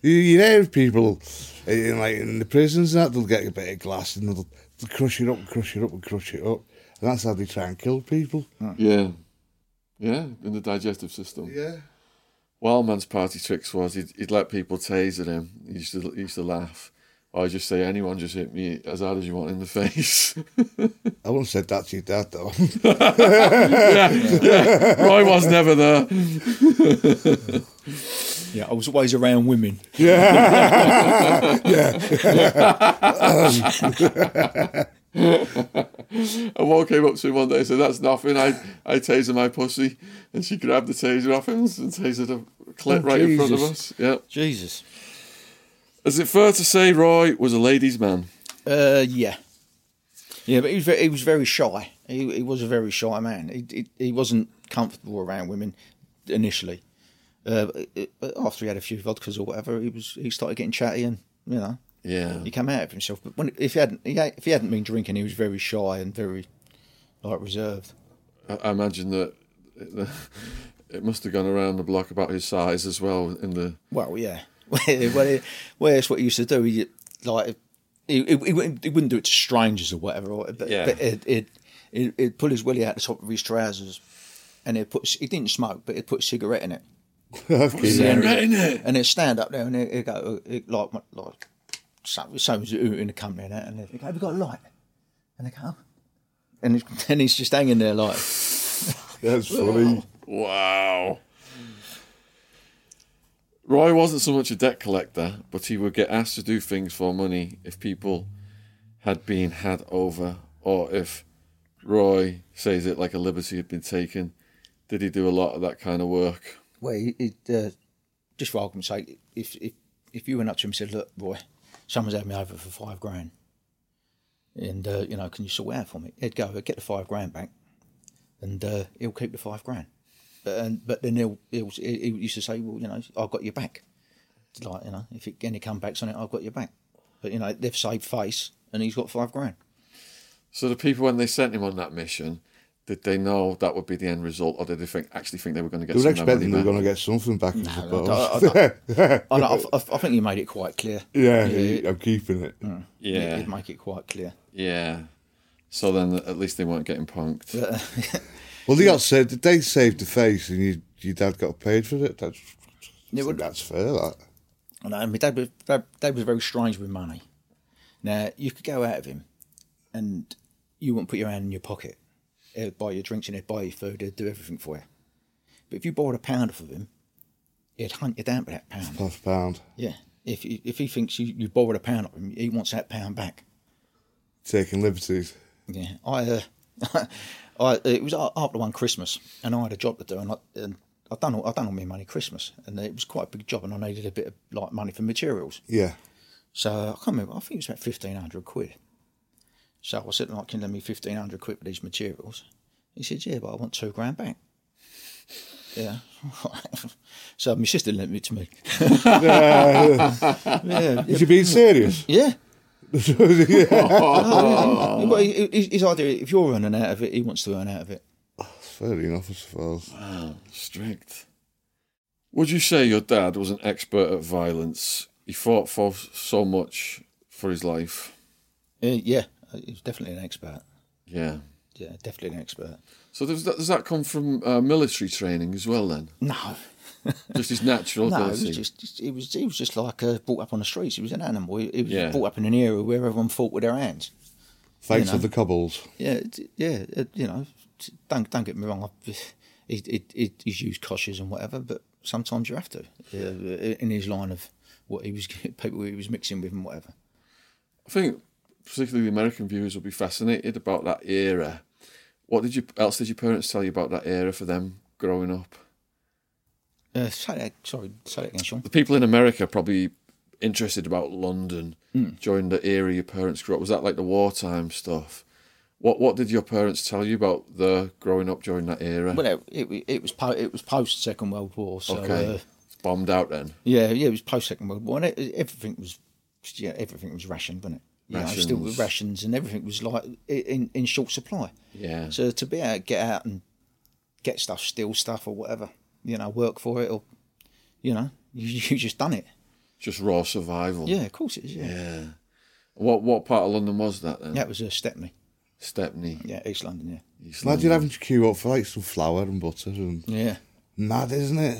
You, you hear people eh, in like in the prisons and that they'll get a bit of glass and they'll, they'll crush it up, and crush it up, and crush it up, and that's how they try and kill people. Yeah. Yeah, in the digestive system. Yeah. Wildman's party tricks was he'd, he'd let people taser him. He used to he used to laugh. I'd just say, anyone just hit me as hard as you want in the face. I wouldn't said that to your dad though. yeah, yeah. Roy was never there. yeah, I was always around women. Yeah, yeah. And one came up to me one day and said, That's nothing. I, I taser my pussy. And she grabbed the taser off him and tasered a clit Oh, right in front of us. Yeah. Jesus. Is it fair to say Roy was a ladies' man? Uh, yeah, yeah, but he was very, he was very shy. He he was a very shy man. He he, he wasn't comfortable around women initially. Uh, uh, after he had a few vodkas or whatever, he was he started getting chatty and you know Yeah. he came out of himself. But when if he hadn't he, if he hadn't been drinking, he was very shy and very like reserved. I, I imagine that it, it must have gone around the block about his size as well in the Well, yeah. well, it- well, it's what he used to do. He like he, he, he, wouldn't, he wouldn't do it to strangers or whatever. Or, but, Yeah. but it, it, it, it'd pull his willy out the top of his trousers, and it put he didn't smoke, but he'd put a cigarette in it, Okay. Cigarette in it. and it'd stand up there and it would go it, like like some someone's in the company and that, and they go, "Have you got a light?" And they go, "Oh." and then he's just hanging there like. That's funny. Wow. Roy wasn't so much a debt collector, but he would get asked to do things for money if people had been had over, or if Roy says it like a liberty had been taken. Did he do a lot of that kind of work? Well, it, it, uh, just for argument's sake, if, if if you went up to him and said, "Look, Roy, someone's had me over for five grand, and uh, you know, can you sort it out for me?" He'd go, "Get the five grand back, and uh, he'll keep the five grand." But and, but then he'll, he'll he he used to say, "Well, you know, I've got your back." Like you know, if it, any comebacks on it, I've got your back. But you know, they've saved face, and he's got five grand. So the people, when they sent him on that mission, did they know that would be the end result, or did they think actually think they were going to get? They were some expecting they were back? going to get something back, I I- suppose. I, I, I think he made it quite clear. yeah, Yeah. I'm keeping it. Mm. Yeah, he'd make it quite clear. yeah. So then, at least they weren't getting punked. Uh, Well, they got saved. They saved the face, and you, your dad got paid for it. That's Yeah, well- that's fair. That And I mean, Dad was, Dad, was very strange with money. Now, you could go out of him and you wouldn't put your hand in your pocket. He'd buy your drinks and he'd buy your food, he'd do everything for you. But if you borrowed a pound off of him, he'd hunt you down for that pound. half pound Yeah. If he, if he thinks you, you borrowed a pound off him, he wants that pound back. taking liberties. Yeah, I, uh, I it was after one Christmas, and I had a job to do, and I and I done all I done all my money Christmas, and it was quite a big job, and I needed a bit of like money for materials. Yeah, So I can't remember. I think it was about fifteen hundred quid. So I said, "Like, can you lend me fifteen hundred quid for these materials?" He said, "Yeah, but I want two grand back." Yeah. so my sister lent it to me. yeah. is you being serious? Yeah. Yeah. Well, he- he- his idea, if you're earning out of it, he wants to earn out of it. Fair enough, I suppose. Strict. Would you say your dad was an expert at violence? He fought for so much for his life. Uh, yeah, he's definitely an expert. Yeah. Yeah, definitely an expert. So does that, does that come from uh, military training as well? Then No, just his natural no, it was just, just he was he was just like uh, brought up on the streets. He was an animal. He, he was Yeah. brought up in an era where everyone fought with their hands. Fights know. of the cobbles. Yeah, yeah, it, you know. Don't don't get me wrong. He, he, he, he's used koshes and whatever, but sometimes you have to. Uh, in his line of what he was people he was mixing with and whatever. I think particularly the American viewers will be fascinated about that era. What did you else did your parents tell you about that era for them growing up? Uh, say that, sorry, say that again, Sean. The people in America are probably interested about London during the era your parents grew up. Was that like the wartime stuff? What What did your parents tell you about the growing up during that era? Well, it, it, it was po- it was post Second World War, so okay, uh, bombed out then. yeah, yeah, it was post Second World War, and it, everything was yeah, everything was rationed, wasn't it? You know, still with Rations. rations and everything was like in in short supply. Yeah. So to be able to get out and get stuff, steal stuff or whatever, you know, work for it or, you know, you, you just done it. Just raw survival. Yeah, of course it is. Yeah, Yeah. What What part of London was that then? that was uh, Stepney. Stepney. Yeah, East London. Yeah, East Imagine having to queue up for like some flour and butter and yeah. mad, isn't it?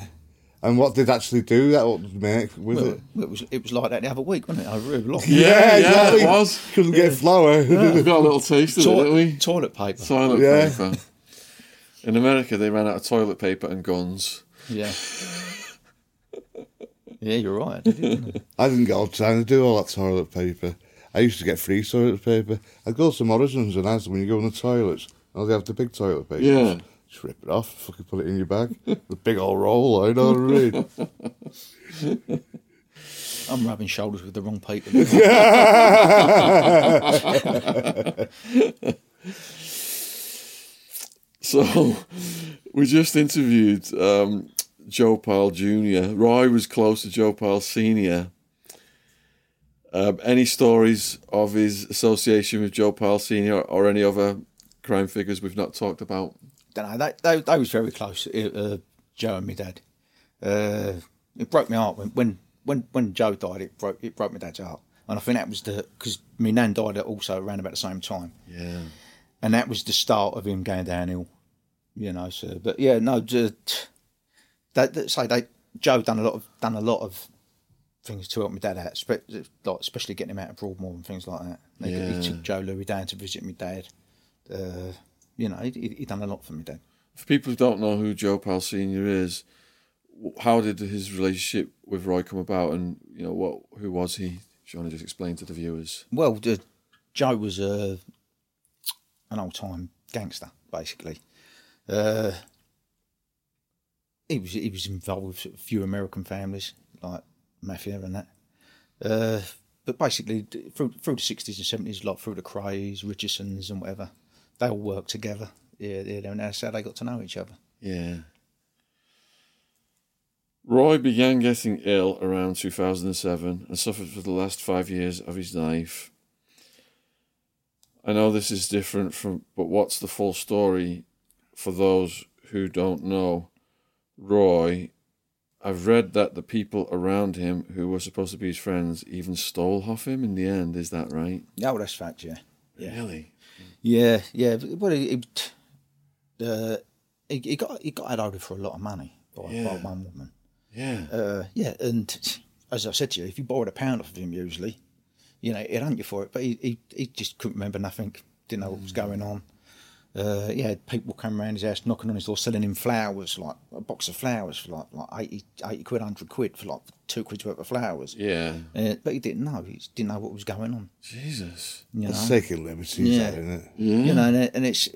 And what did actually do that would make with Well, it? it was it was like that the other week, wasn't it? I really lost Yeah, yeah, it was. Couldn't get flour. We got a little taste of it, didn't we? toilet paper. Toilet Yeah. paper. In America, they ran out of toilet paper and guns. Yeah. yeah, you're right. I did, didn't I? I didn't get all time to do all that toilet paper. I used to get free toilet paper. I'd go to Morrison's and ask them when you go in the toilets, oh, they have the big toilet paper. Yeah. Just rip it off, fucking put it in your bag. the big old roll, I know what I mean. I'm rubbing shoulders with the wrong paper. So we just interviewed um, Joe Pyle Jr. Roy was close to Joe Pyle Sr. Um, any stories of his association with Joe Pyle Sr. or any other crime figures we've not talked about? don't know. They, they, they was very close. Uh, Joe and my dad. Uh, it broke my heart when, when when when Joe died. It broke it broke my dad's heart. and I think that was the because my nan died also around about the same time, Yeah. and that was the start of him going downhill. You know, so but yeah, no, just, that, that say they Joe done a lot of done a lot of things to help my dad out, spe- like especially getting him out of Broadmoor and things like that. He, Yeah. he took Joe Louis down to visit my dad. Uh, you know, he, he done a lot for me dad. For people who don't know who Joe Pyle Senior is, how did his relationship with Roy come about, and you know what? Who was he? If you want to just explain to the viewers. Well, the, Joe was uh, an old time gangster, basically. Uh, he was he was involved with a few American families like mafia and that. Uh, but basically, through through the sixties and seventies, like through the Krays, Richardsons, and whatever, they all worked together. Yeah, yeah, and that's how they got to know each other. Yeah. Roy began getting ill around 2007 and suffered for the last five years of his life. I know this is different from, but what's the full story for those who don't know? Roy, I've read that the people around him who were supposed to be his friends even stole off him in the end. Is that right? Oh, that's fact, yeah. Really? Yeah, yeah. but- Well, he, uh, he, he got he got out for a lot of money by, by Yeah. one woman. Yeah. Uh, yeah, and as I said to you, if you borrowed a pound off of him, usually, you know, he'd hunt you for it. But he, he, he just couldn't remember nothing, didn't know what was going on. Uh, yeah, people come around his house knocking on his door, selling him flowers, like a box of flowers for like like 80, 80 quid, 100 quid for like two quid's worth of flowers. yeah. Uh, but he didn't know. He didn't know what was going on. Jesus. You know? That's taking liberties, Yeah. that, isn't it? you know, and, it, and it's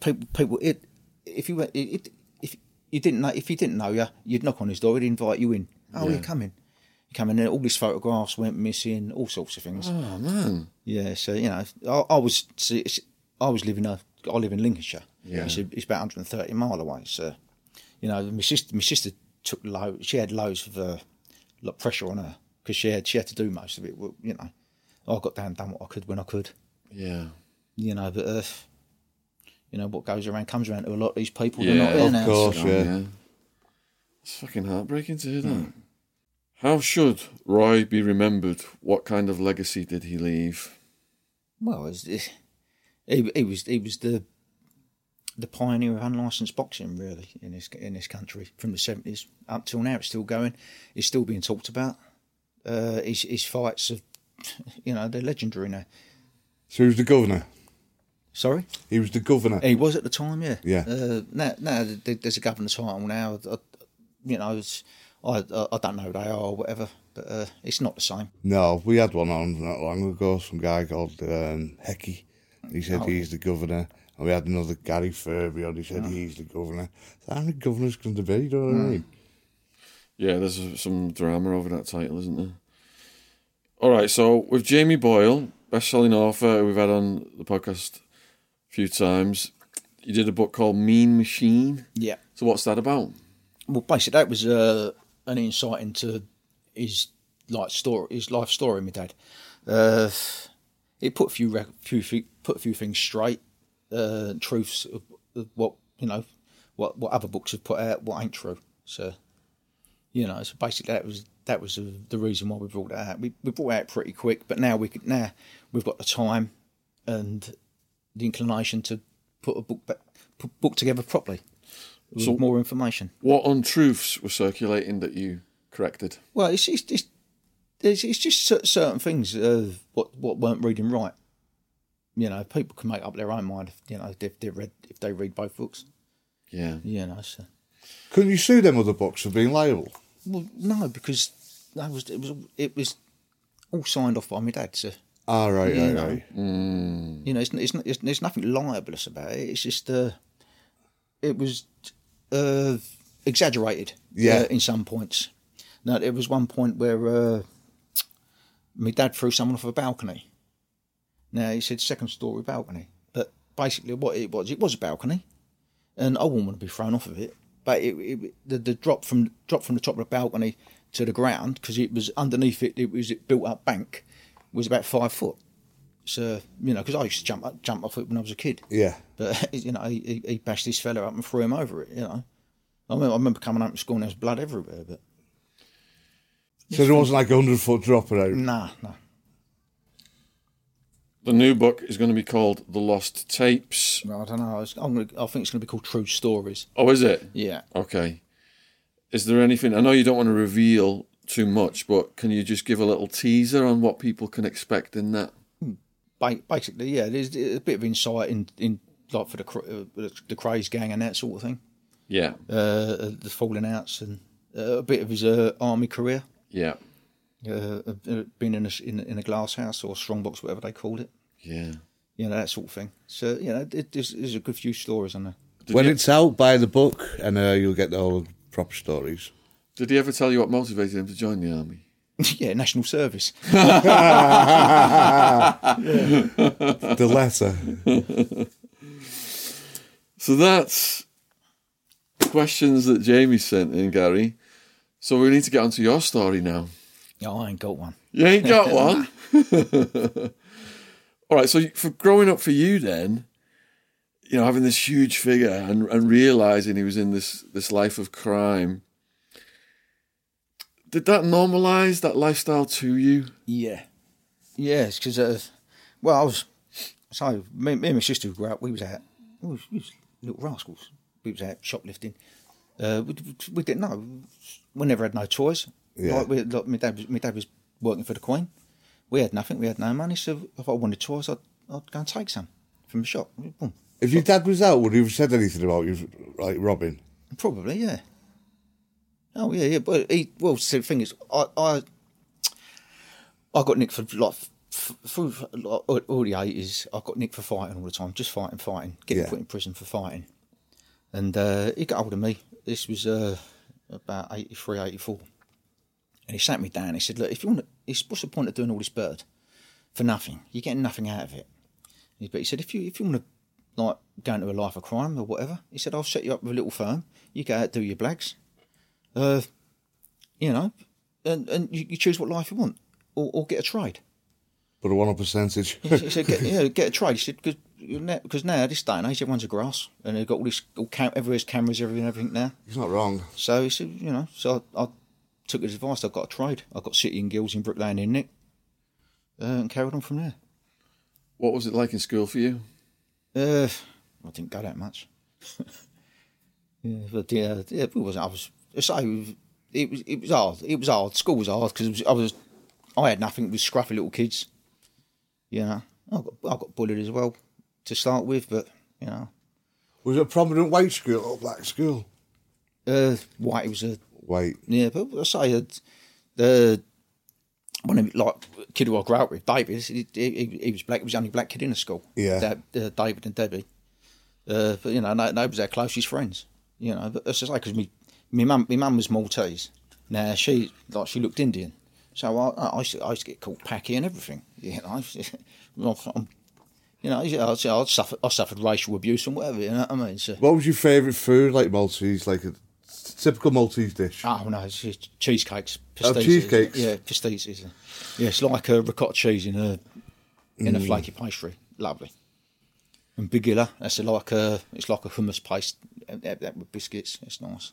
people. People, it if you were, it, it, if you didn't know, if he didn't know you, you'd knock on his door, he'd invite you in. Oh, you're coming. You come in, and all these photographs went missing, all sorts of things. Oh, man. Yeah, so you know, I, I was, I was living a, I live in Lincolnshire. Yeah. it's, it's about 130 mile away. So, you know, my sister, my sister took low, she had loads of uh, like pressure on her because she had, she had to do most of it. Well, you know, I got down and done what I could when I could Yeah. you know, but uh, you know what goes around comes around to a lot of these people. Yeah, not there of now. course. so- yeah. It's fucking heartbreaking to hear that. How should Roy be remembered? What kind of legacy did he leave? Well, it's, it's, he he was he was the the pioneer of unlicensed boxing, really, in this in this country from the seventies up till now. It's still going. It's still being talked about. Uh, his his fights are, you know, they're legendary now. So he was the governor. Sorry, He was the governor. he was at the time, yeah. Yeah. Uh, now, now there's a governor title now. I, you know, it's, I, I I don't know who they are or whatever, but uh, it's not the same. No, we had one on not long ago. Some guy called um, Hecky. He said Oh. he's the governor. And we had another Gary Furby on. He said Oh. he's the governor. So how many governors can there be? You know what Hmm. I mean? Yeah, there's some drama over that title, isn't there? All right, so with Jamie Boyle, best-selling author we've had on the podcast a few times, you did a book called Mean Machine. Yeah. So what's that about? Well, basically, that was uh, an insight into his like story, his life story. My dad. Uh, it put a few rec- few thi- put a few things straight. Uh, truths of, of what you know, what what other books have put out, what ain't true. So, you know, so basically that was that was the, the reason why we brought it out. We we brought it out pretty quick, but now we now we've got the time and the inclination to put a book back, put book together properly with So- more information. What untruths were circulating that you corrected? Well, it's it's it's, it's, it's just certain things uh, what what weren't reading right. You know, people can make up their own mind. If, you know, if they read if they read both books. Yeah. You know, so Couldn't you sue them other books for being liable? well, no, because that was it was it was all signed off by my dad. So Ah, right, You right, know. right. you know, it's, it's, it's there's nothing libelous about it. It's just uh, it was uh, exaggerated. Yeah. uh, in some points. Now there was one point where uh, my dad threw someone off a balcony. Now he said second story balcony, but basically what it was, it was a balcony, and I wouldn't want to be thrown off of it. But it, it the, the drop from drop from the top of the balcony to the ground because it was underneath it. It was a built up bank was about five foot. So you know, because I used to jump up, jump off it when I was a kid. Yeah. But you know, he, he- he bashed this fella up and threw him over it. You know, I remember, I remember coming home from school and there was blood everywhere. But So there wasn't like a hundred foot drop around. nah, nah. The new book is going to be called The Lost Tapes. No, I don't know. It's, I'm gonna, I think it's going to be called True Stories. Oh, is it? Yeah. Okay. Is there anything? I know you don't want to reveal too much, but can you just give a little teaser on what people can expect in that? Basically, yeah. There's a bit of insight in, in like for the uh, the Krays gang and that sort of thing. Yeah. Uh, the falling outs and uh, a bit of his uh, army career. Yeah. Uh, uh, being in a, in, in a glass house or strongbox, whatever they called it. Yeah. You know that sort of thing. So you know, it, there's, there's a good few stories on there. when you- it's out, buy the book, and uh, you'll get the whole proper stories. Did he ever tell you what motivated him to join the army? yeah, national service. The latter. So that's questions that Jamie sent in, Gary. So we need to get onto your story now. Yeah, I ain't got one. You ain't got one. All right. So for growing up for you, then, you know, having this huge figure and, and realizing he was in this this life of crime, did that normalize that lifestyle to you? Yeah, yes, because uh, well, I was so me, me and my sister grew up. We was out, we was, we was little rascals. We was out shoplifting. Uh, we, we didn't know. We never had no choice. Yeah. Like, we, like my dad, was, my dad was working for the Queen. We had nothing. We had no money. So if I wanted toys, I'd, I'd go and take some from the shop. Boom. If your dad was out, would he have said anything about you, like robbing? Probably, yeah. Oh yeah, yeah. But he, well, so the thing is, I, I, I got nicked for like through like, all all the eighties. I got nicked for fighting all the time, just fighting, fighting, getting Yeah. put in prison for fighting. And uh, he got hold of me. This was uh, about 83, 84. and he sat me down. He said, "Look, if you want, to, what's the point of doing all this bird for nothing? You're getting nothing out of it." He- But he said, "If you if you want to like go into a life of crime or whatever," he said, "I'll set you up with a little firm. You go out do your blags, uh, you know, and and you, you choose what life you want, or, or get a trade." But a one percentage. He said, get, yeah, get a trade. He said, because now, this day and age, everyone's a grass, and they've got all this, all cam- everywhere's cameras, everything, everything now. He's not wrong. So he said, you know, so I, I took his advice. I got a trade. I got City and Guilds in Brook Lane in Nick, uh, and carried on from there. What was it like in school for you? Uh, I didn't go that much. yeah, but yeah, yeah, it was. I was. So it was. It was hard. It was hard. School was hard because I was. I had nothing. It was scruffy little kids. You know, I got I got bullied as well to start with, but you know, Was it a prominent white school or black school? uh, white was a White. Yeah, but I say uh, the one of like kid who I grew up with, David. He, he, he was black. He was the only black kid in the school. Yeah. Dad, uh, David and Debbie. Uh, but you know, they, they was our closest friends. You know, but it's just like because me, my mum, my mum was Maltese. Now she like she looked Indian, so I, I, used, to, I used to get called Packy and everything. You know, I'm, you know, I, I suffered, I suffered racial abuse and whatever. You know what I mean? So, What was your favourite food, like Maltese, like a typical Maltese dish? Oh no, it's just cheesecakes. Oh, cheesecakes. Yeah, pasties. Yeah, it's like a ricotta cheese in a in a flaky pastry. Lovely. And bigilla, that's like a it's like a hummus paste uh, that, that with biscuits. It's nice.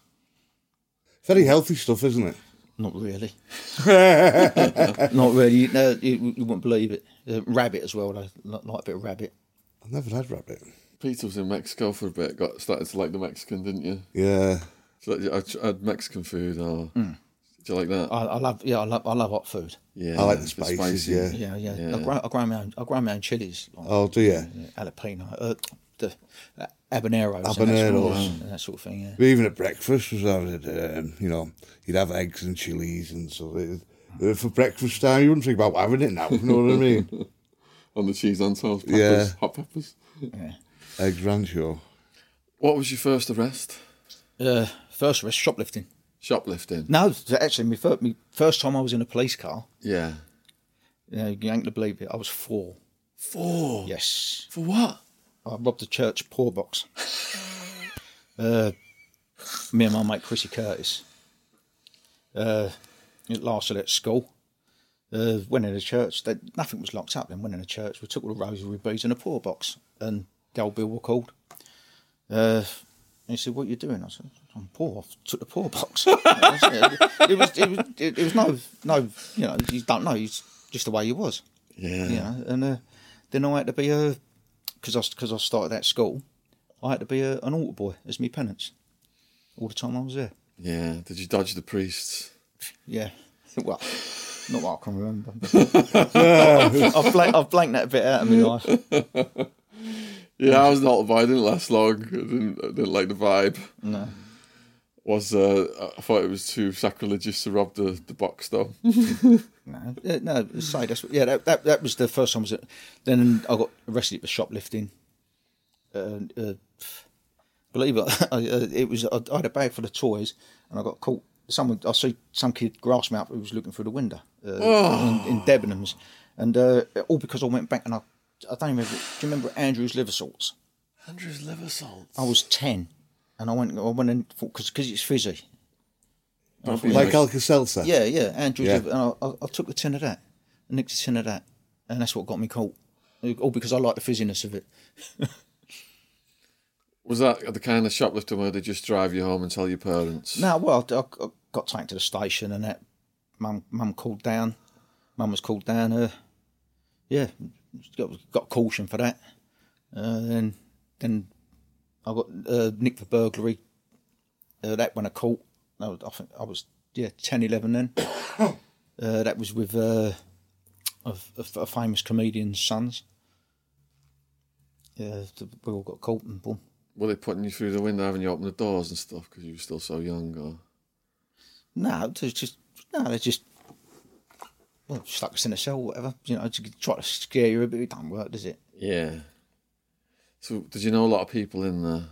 Very healthy stuff, isn't it? Not really. Not really. No, you, you wouldn't believe it. Uh, rabbit as well. I like, like a bit of rabbit. I've never had rabbit. Peter was in Mexico for a bit. Got started to like the Mexican, didn't you? Yeah. So I I had Mexican food. Or did you like that? I, I love. Yeah, I love. I love hot food. yeah, I like the it's a bit yeah. Yeah, yeah. Yeah. I, grow, I grow my own. I grow my own chilies. Like, Oh, do you? yeah, jalapeno, uh, the uh, habaneros, and that, sort Habaneros. of, and that sort of thing. Yeah. But even at breakfast, was having, um, you know, you'd have eggs and chilies and so. It, uh, for breakfast time, you wouldn't think about having it now. You know what I mean? On the cheese and toast, peppers, Yeah. hot peppers. yeah. Eggs rancho. What was your first arrest? Uh, first arrest, shoplifting. Shoplifting. No, actually, my first, my first time I was in a police car. Yeah. You, know, you ain't gonna believe it. I was four. Four. Yes, For what? I robbed a church poor box. uh, me and my mate Chrissy Curtis. Uh, it lasted at school. Uh, went in the church. They, nothing was locked up. Then went in the church. We took all the rosary beads and a poor box, and the old bill were called. Uh, and he said, "What are you doing?" I said, "I'm poor. I took the poor box." it was, it was, it, it was no, no. You know, you don't know. It's just the way he was Yeah. you know, and uh, then I had to be a because I because I started at school. I had to be a, an altar boy as me penance all the time I was there. Yeah. Did you dodge the priests? Yeah, well, not what I can remember. I've, blank, I've blanked that bit out of my life. Yeah, I was an altar boy. I didn't last long. I didn't, I didn't like the vibe. No. Was uh, I thought it was too sacrilegious to rob the, the box though. No, no. Say that's yeah. That, that that was the first time. I was at, then I got arrested for shoplifting. Uh, uh, believe it, I, uh, it was I, I had a bag full of toys, and I got caught. Someone I see some kid grass me up who was looking through the window uh, in, in Debenhams, and uh, all because I went back and I I don't remember. Do you remember Andrew's liver salts? Andrew's liver salt. I was ten, and I went I went in because because it's fizzy. Like nice. Alka Seltzer. Yeah, yeah, Andrew's Yeah. liver, and I, I, I took a tin of that, I nicked a tin of that, and that's what got me caught. All because I like the fizziness of it. Was that the kind of shoplifting where they just drive you home and tell your parents? No, well, I, got taken to the station, and that mum mum called down. Mum was called down. Uh, yeah, got got caution for that. Uh, then then I got uh, nicked for burglary. Uh, that went a court. I, was, I think I was yeah 10, 11 then. uh, that was with uh, a, a, a famous comedian's sons. Yeah, we all got caught and boom. Were they putting you through the window, having you open the doors and stuff because you were still so young? Or No, it's just no, they just well stuck us in a cell, whatever. You know, to try to scare you a bit. It don't work, does it? yeah. So did you know a lot of people in the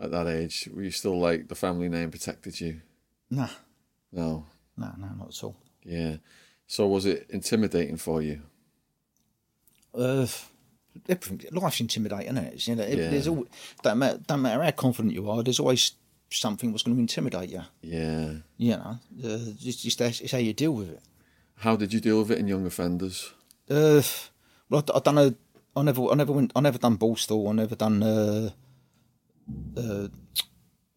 at that age? Were you still like the family name protected you? No, No. no, no, not at all. Yeah. So was it intimidating for you? Uh, everything, life's intimidating, isn't it? It's, you know, Yeah. there's all don't matter, don't matter how confident you are. There's always something that's going to intimidate you. Yeah. You know, uh, it's just it's how you deal with it. How did you deal with it in young offenders? Uh, well, I, I don't know. I never, I never went. I never done borstal. I never done. Uh, uh,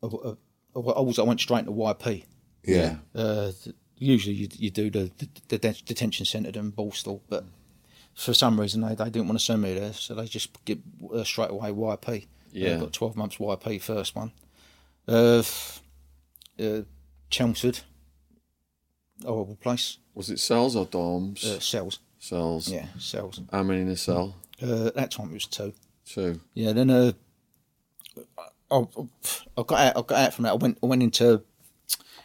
I, I, I always I went straight to YP. Yeah. Uh, usually you, you do the, the, the detention centre and borstal, but for some reason they, they didn't want to send me there, so they just get uh, straight away YP. Yeah. I got twelve months YP first one. Uh, uh, Chelmsford, horrible place. Was it cells or dorms? Uh, cells, cells. yeah, cells. How many in a cell? Uh, that time it was two. Two. Yeah, then uh, I, I, I got out. I got out from that. I went. I went into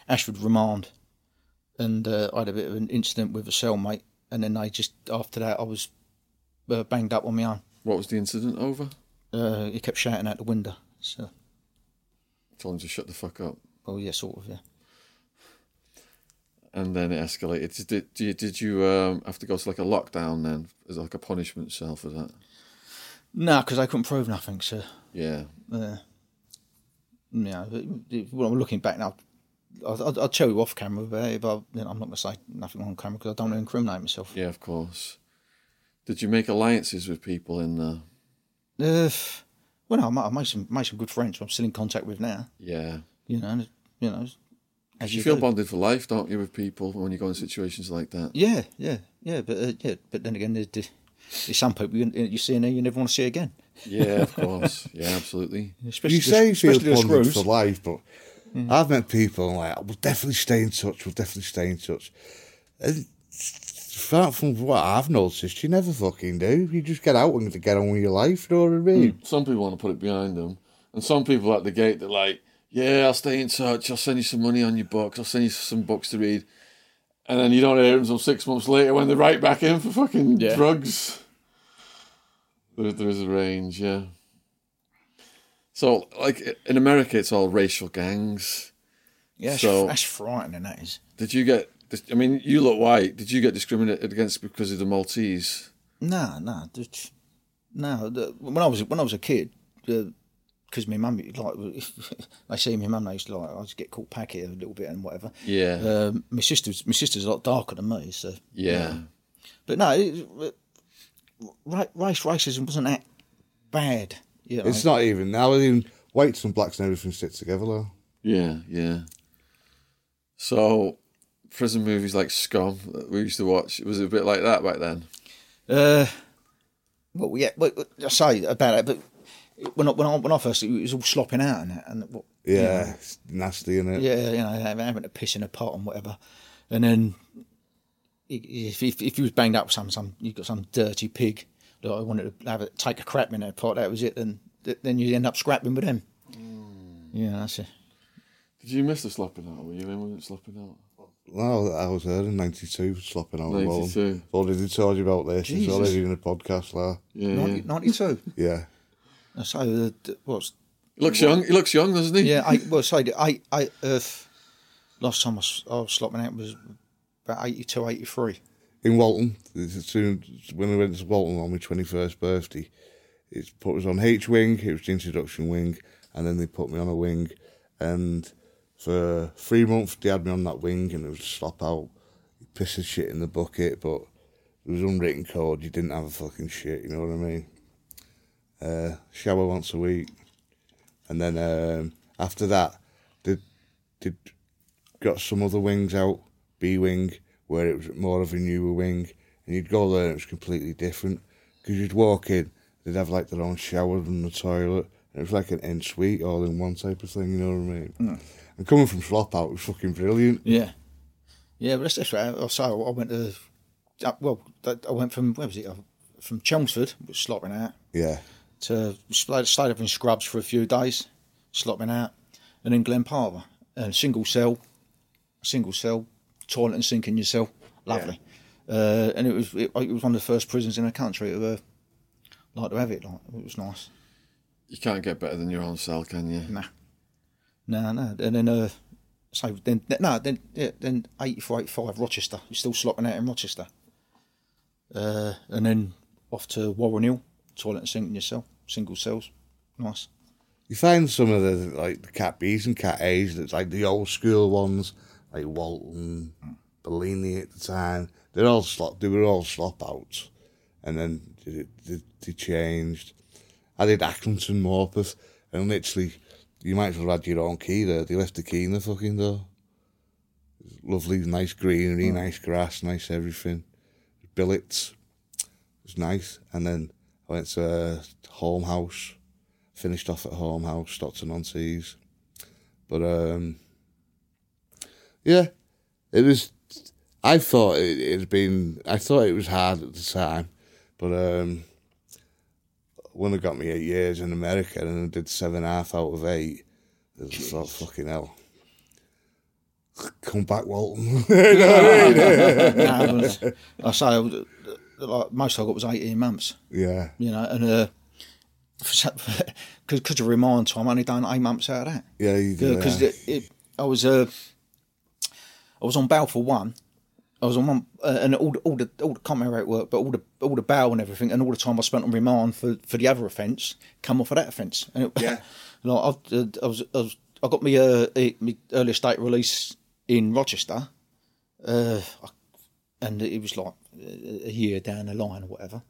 Ashford remand, and uh, I had a bit of an incident with a cellmate, and then they just after that I was uh, banged up on my arm. What was the incident over? Uh, he kept shouting out the window. So, Told him to shut the fuck up. Oh yeah, sort of, yeah. And then it escalated. Did, did, you, did you um, have to go to like a lockdown then? As like a punishment cell for that? No, because I couldn't prove nothing. So, Yeah. uh, yeah. Well, I'm looking back now. I'll, I'll, I'll tell you off camera, but, but you know, I'm not going to say nothing on camera because I don't want to incriminate myself. Yeah, of course. Did you make alliances with people in the? Uh, well, no, I made, some made some good friends. who I'm still in contact with now. Yeah. You know, you know. As You feel do. bonded for life, don't you, with people when you go in situations like that? Yeah, yeah, yeah. But uh, yeah, but then again, there's, there's some people you, you see in there you never want to see again. Yeah, of course. Yeah, absolutely. Especially You the- say you feel especially the bonded screws. for life, but Mm-hmm. I've met people and like, we'll definitely stay in touch. We'll definitely stay in touch. And from, from what I've noticed, you never fucking do. You just get out and get on with your life. You know what I mean? Hmm. Some people want to put it behind them, and some people at the gate they're like, "Yeah, I'll stay in touch. I'll send you some money on your books. I'll send you some books to read." And then you don't hear them until six months later when they're right back in for fucking Yeah. drugs. There, there is a range, yeah. So, like in America, it's all racial gangs. Yeah, that's, So- that's frightening. That is. Did you get? I mean, you look white. Did you get discriminated against because of the Maltese? No, no, no. When I was when I was a kid, because my mum like they see my mum, they used to like I just get caught packet a little bit and whatever. Yeah, Um, my sister's my sister's a lot darker than me, so yeah, But no, it, ra- race racism wasn't that bad. You know? It's not even now. Even whites and blacks and everything sit together though. yeah, yeah. So, prison movies like Scum that we used to watch was it a bit like that back then? Uh, Well, yeah, well, I say about it, but when I, when I when I first it was all slopping out and that, and what, Yeah, it's nasty, isn't it? yeah, you know, having to piss in a pot and whatever, and then if if, if you was banged up with some some you got some dirty pig that I wanted to have it take a crap in that pot, that was it. Then then you end up scrapping with them. Yeah, that's it. Did you miss the slopping out? Were you in when it slopping out? Well, I was there in '92, slopping out. 92. I've already told you about this. It's Jesus. already in the podcast, lah. Yeah, 90, yeah. 92. Yeah. So uh, th- what's He looks young. He looks young, doesn't he? yeah? I well, say I eight eight uh, last time I was, I was slopping out was about 82, 83. In Walton. soon when I went to Walton on my twenty first birthday, it put us on H wing. It was the introduction wing, and then they put me on a wing, and for three months they had me on that wing, and it was slop out, piss and shit in the bucket, but it was unwritten code. You didn't have a fucking shit. You know what I mean? Uh, shower once a week, and then um, after that, they they got some other wings out, B wing, where it was more of a newer wing, and you'd go there and it was completely different. Because you'd walk in, they'd have like their own shower and the toilet, and it was like an en suite all in one type of thing, you know what I mean? And coming from Slop out it was fucking brilliant. Yeah, yeah, but that's, that's right. So I went to uh, well, I went from where was it? From Chelmsford, which was slopping out, Yeah. to stayed up in Scrubs for a few days, slopping out, and then Glen Parva, and single cell, single cell, toilet and sink in your cell, lovely. Uh, and it was it, it was one of the first prisons in the country to uh, like to have it. Like it was nice. You can't get better than your own cell, can you? Nah, no, no. And then uh, so then no, then yeah, then eighty four, eighty five Rochester. You're still slopping out in Rochester. Uh, and then off to Warren Hill, toilet and sink in your cell, single cells, nice. You find some of the like the cat B's and cat A's that's like the old school ones, like Walton, Bellini at the time. They're all slop. They were all slop outs, and then they, they, they changed. I did Acklington, Morpeth, and literally, you might as well had your own key there. They left the key in the fucking door. Lovely, nice greenery, nice grass, nice everything. Billets, it was nice. And then I went to uh, Holme House finished off at Holme House, Stockton on Tees. But um, yeah, it was. I thought it it had been. I thought it was hard at the time, but um, when it got me eight years in America and I did seven and a half out of eight, I thought, fucking hell. Come back, Walton. no, but I say I like most I got was eighteen months. yeah, You know, and uh, because of remand time, I only done eight months out of that. yeah, you did. because yeah. I was uh, I was on bail for one. I was on one, uh, and all the, all the all the can't remember how it worked, but all the all the bail and everything, and all the time I spent on remand for, for the other offence, come off of that offence. And it, Yeah. like I, uh, I was I was I got my uh my earlier state release in Rochester, uh, and it was like a year down the line or whatever.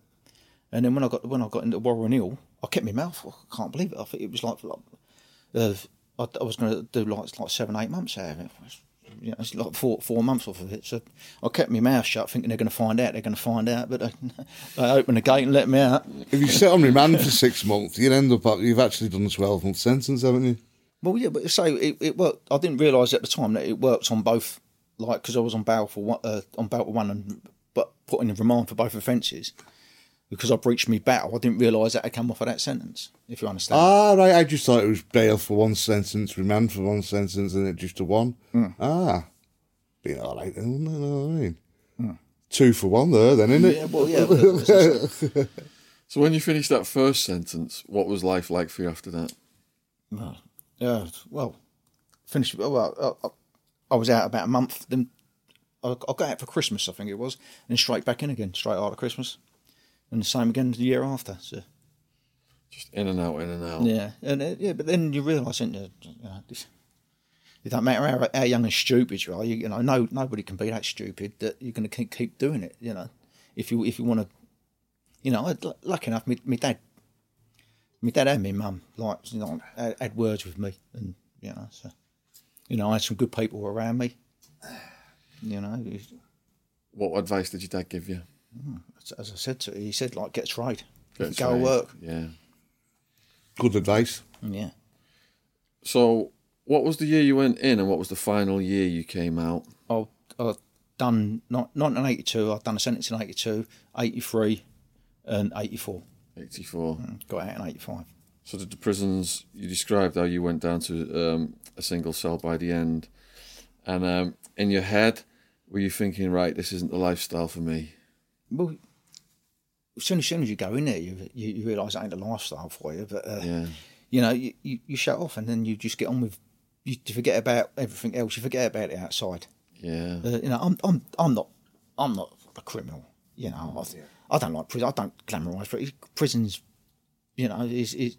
And then when I got when I got into Warren Hill, I kept my mouth. I can't believe it. I think it was like, like uh, I, I was going to do like like seven eight months out of it. You know, it's like four four months off of it. So I kept my mouth shut, thinking they're going to find out. They're going to find out, but they, they opened the gate and let me out. if you sit on remand for six months, you'd end up. You've actually done a twelve month sentence, haven't you? Well, yeah, but so it, it worked. I didn't realise at the time that it worked on both, like because I was on bail for one, uh, on bail for one, and but put in remand for both offences. Because I breached me bail, I didn't realise that I come off of that sentence. If you understand. Ah, right. I just thought it was bail for one sentence, remand for one sentence, and it just a one. Ah, been all right then, wouldn't it? You know what I mean? Two for one there, then, isn't it? yeah, well, yeah. So when you finished that first sentence, what was life like for you after that? Yeah, well, finished. Well, I, I, I was out about a month. Then I, I got out for Christmas, I think it was, and straight back in again, straight after Christmas, and the same again the year after. So Just in and out, in and out. yeah, and uh, yeah, but then you realise, you, you know, this, it don't matter how, how young and stupid you are. You, you know, no nobody can be that stupid that you're going to keep keep doing it. You know, if you if you want to, you know, lucky enough, my, my dad, my dad and my mum, like you know, had, had words with me, and you know, so you know, I had some good people around me. You know, What advice did your dad give you? As I said to he said like get a trade, Get Go trained. work. Yeah. Good advice. Yeah. So, what was the year you went in, and what was the final year you came out? I I done not not in eighty two. I've done a sentence in 82, 83 and eighty four. Eighty four. Got out in eighty five. So, did the prisons you described how you went down to um, a single cell by the end, and um, in your head, were you thinking, right, this isn't the lifestyle for me? Well, as soon as, soon as you go in there, you you, you realise it ain't a lifestyle for you. But uh, Yeah. you know, you, you, you shut off and then you just get on with. You, forget about everything else. You forget about the outside. Yeah. Uh, you know, I'm I'm I'm not I'm not a criminal. You know, I, I don't like prison. I don't glamorise but prisons. You know, is is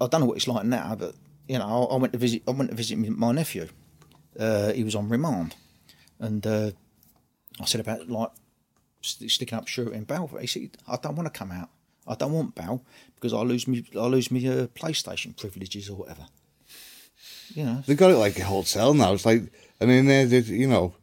I don't know what it's like now, but you know, I, I went to visit I went to visit my nephew. Uh, he was on remand, and uh, I said about like sticking up shirt in bail. He said, "I don't want to come out. I don't want bail because I lose me I lose me uh, PlayStation privileges or whatever." You know, They got it like a hotel now. It's like, and in there, they, you know,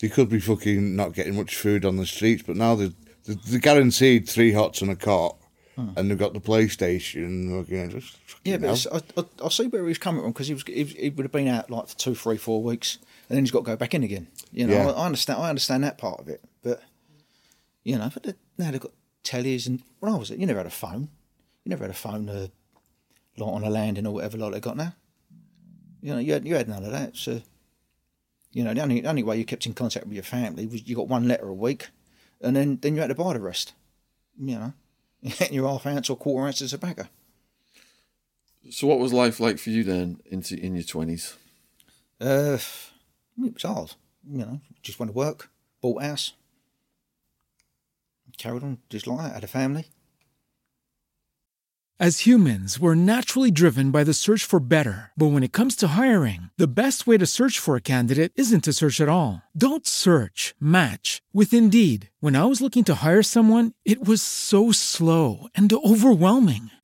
they could be fucking not getting much food on the streets, but now they're, they're, they're guaranteed three hots and a cot, and they've got the PlayStation. You know, just Yeah, but it's, I, I, I see where he's coming from because he was he, he would have been out like for two, three, four weeks, and then he's got to go back in again. You know, Yeah. I, I understand. I understand that part of it, you know, but now they've got tellies and when I was, it you never had a phone. You never had a phone, uh, like on a landing or whatever, like they got now. You know, you had, you had none of that. So, you know, the only the only way you kept in contact with your family was you got one letter a week, and then then you had to buy the rest. You know, you had your half ounce or quarter ounce of tobacco. So, what was life like for you then, into in your twenties? Uh, it was hard. You know, just went to work, bought a house, carried on just like that. Had a family. As humans, we're naturally driven by the search for better. But when it comes to hiring, the best way to search for a candidate isn't to search at all. Don't search, match with Indeed. When I was looking to hire someone, it was so slow and overwhelming.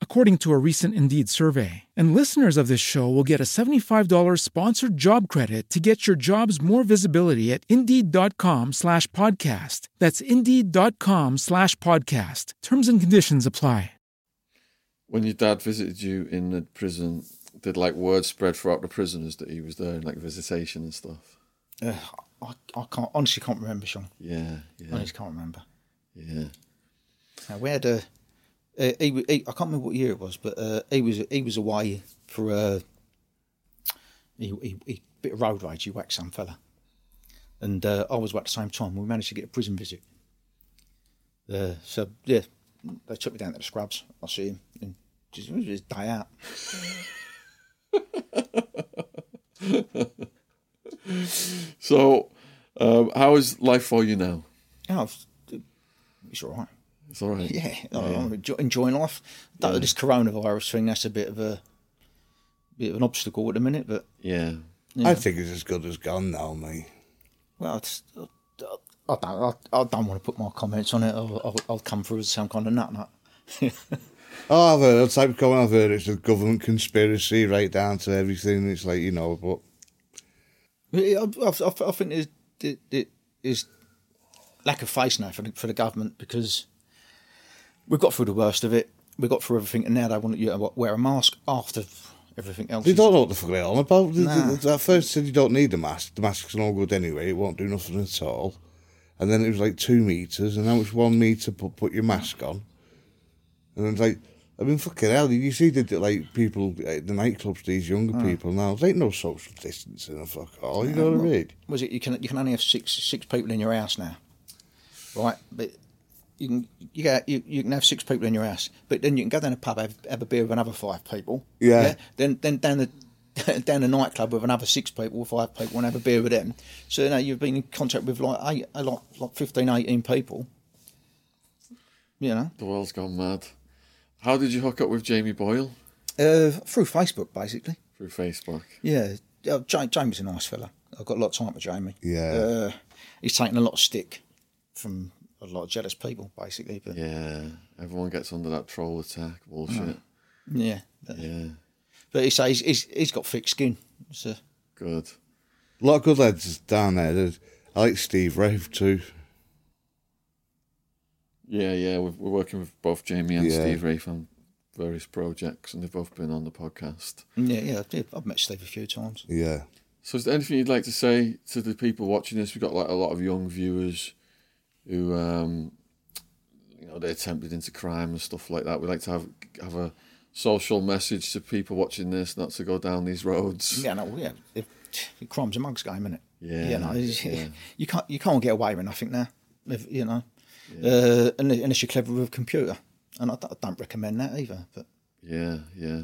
according to a recent Indeed survey. And listeners of this show will get a $75 sponsored job credit to get your jobs more visibility at Indeed.com slash podcast. That's Indeed.com slash podcast. Terms and conditions apply. When your dad visited you in the prison, did like word spread throughout the prisoners that he was there, like visitation and stuff? Uh, I, I can't honestly can't remember, Sean. Yeah, I yeah, just can't remember. yeah. Now, we had a. Uh, he, he, I can't remember what year it was, but uh, he was he was away for a. He, he, he bit of road rage. He whacked some fella, and uh, I was away at the same time. We managed to get a prison visit. Uh, so yeah, they took me down to the scrubs. I see him, and just, his day out. So, um, how is life for you now? I've- it's all right. It's all right. Yeah, I'm oh, enjoying life. That, This coronavirus thing, that's a bit of a bit of an obstacle at the minute, but Yeah. I think it's as good as gone now, mate. well, it's, I don't, I, I don't want to put my comments on it. I'll, I'll, I'll come through as some kind of nut nut. Oh, I've heard, it's like going, I've heard it's a government conspiracy right down to everything. It's like, you know, but I, I, I, I think there's, there, there is lack of face now for the, for the government because we've got through the worst of it. We got through everything, and now they want you to wear a mask after everything else. they is- don't know what the fuck they're on about. They- Nah. At first, said you don't need a mask. The mask's no good anyway. It won't do nothing at all. And then it was like two meters, and now it's one meter. Put put your mask on. And it's like, I mean, fucking hell. You see the like people at the nightclubs, these younger hmm. people now. There ain't no social distancing and fuck all. You know what I mean? was it you can you can only have six six people in your house now, right? But you can you get you, you can have six people in your house, but then you can go down a pub have, have a beer with another five people. Yeah. Then then down the down the nightclub with another six people or five people and have a beer with them. So you know you've been in contact with like eight, a lot like 15, 18 people. You know. The world's gone mad. How did you hook up with Jamie Boyle Uh, through Facebook, basically. through Facebook? Yeah, uh, Ja- Jamie's a nice fella. I've got a lot of time for Jamie. Yeah. Uh, he's taken a lot of stick from a lot of jealous people, basically. But yeah, Yeah, everyone gets under that troll attack bullshit. Mm. but, Yeah, but he says he's, he's got thick skin. So good. A lot of good lads down there. There's, I like Steve Wraith too. Yeah, yeah, we're, we're working with both Jamie and Yeah. Steve Wraith on various projects, and they've both been on the podcast. yeah, yeah, yeah, I've met Steve a few times. Yeah. So, is there anything you'd like to say to the people watching this? We've got like a lot of young viewers who, um, you know, they're tempted into crime and stuff like that. We like to have have a social message to people watching this, not to go down these roads. Yeah, no, yeah, it, it crime's a mug's game, isn't it? Yeah, you know, yeah. you can't you can't get away with nothing now. If- You know, uh, unless unless you're clever with a computer, and I don't, I don't recommend that either. But Yeah, yeah,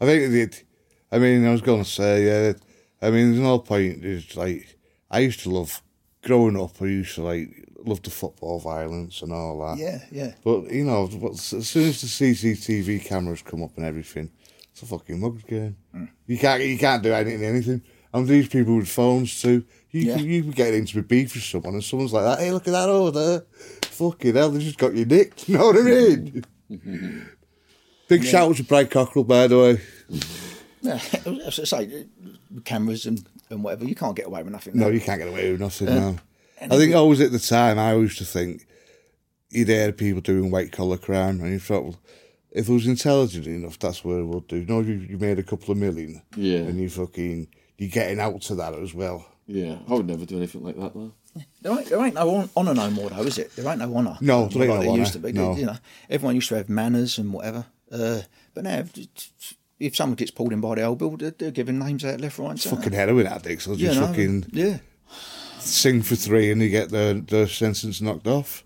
I think it. I mean, I was going to say, yeah. I mean, there's no point. It's like I used to love growing up. I used to like love the football violence and all that. yeah, yeah, But you know, as soon as the CCTV cameras come up and everything, it's a fucking mugs game. Mm. You can't you can't do anything anything. And these people with phones too. You Yeah. can, you can get into a beef with someone and someone's like that. Hey, look at that over there. Fucking hell, they just got you nicked. You know what I mean? Big shout out to Brad Cockrell, by the way. yeah. As I say, with cameras and, and whatever, you can't get away with nothing. No, now. you can't get away with nothing now. I think always at the time, I used to think you'd hear people doing white collar crime, and you thought, well, if it was intelligent enough, that's what it would do. No, you, you made a couple of million, Yeah. and you fucking you're getting out to that as well. yeah. I would never do anything like that though. There ain't, there ain't no honour no more, though, is it? There ain't no honour. No, there ain't like no honour, used to be. no. You know, everyone used to have manners and whatever. Uh, but now, if, if someone gets pulled in by the old bill, they're, they're giving names out left, right, and centre. Fucking heroin addicts, they'll You just know, fucking yeah. sing for three, and you get the, their sentence knocked off.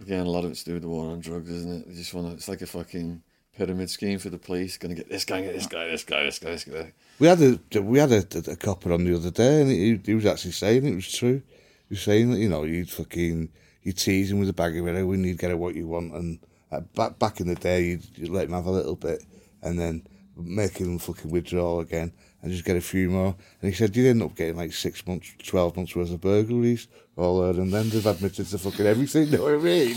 Again, a lot of it's to do with the war on drugs, isn't it? They just want to. It's like a fucking pyramid scheme for the police. Going to get this guy, get this guy, this guy, this guy, this guy. We had a we had a, a, copper on the other day, and he, he was actually saying it was true. He was saying that you know you'd fucking you tease him with a bag of heroin, you'd get what you want, and uh, back back in the day you'd, you'd let him have a little bit, and then make him fucking withdraw again, and just get a few more. And he said you'd end up getting like six months, twelve months worth of burglaries all there, and then they've admitted to fucking everything. Know what I mean?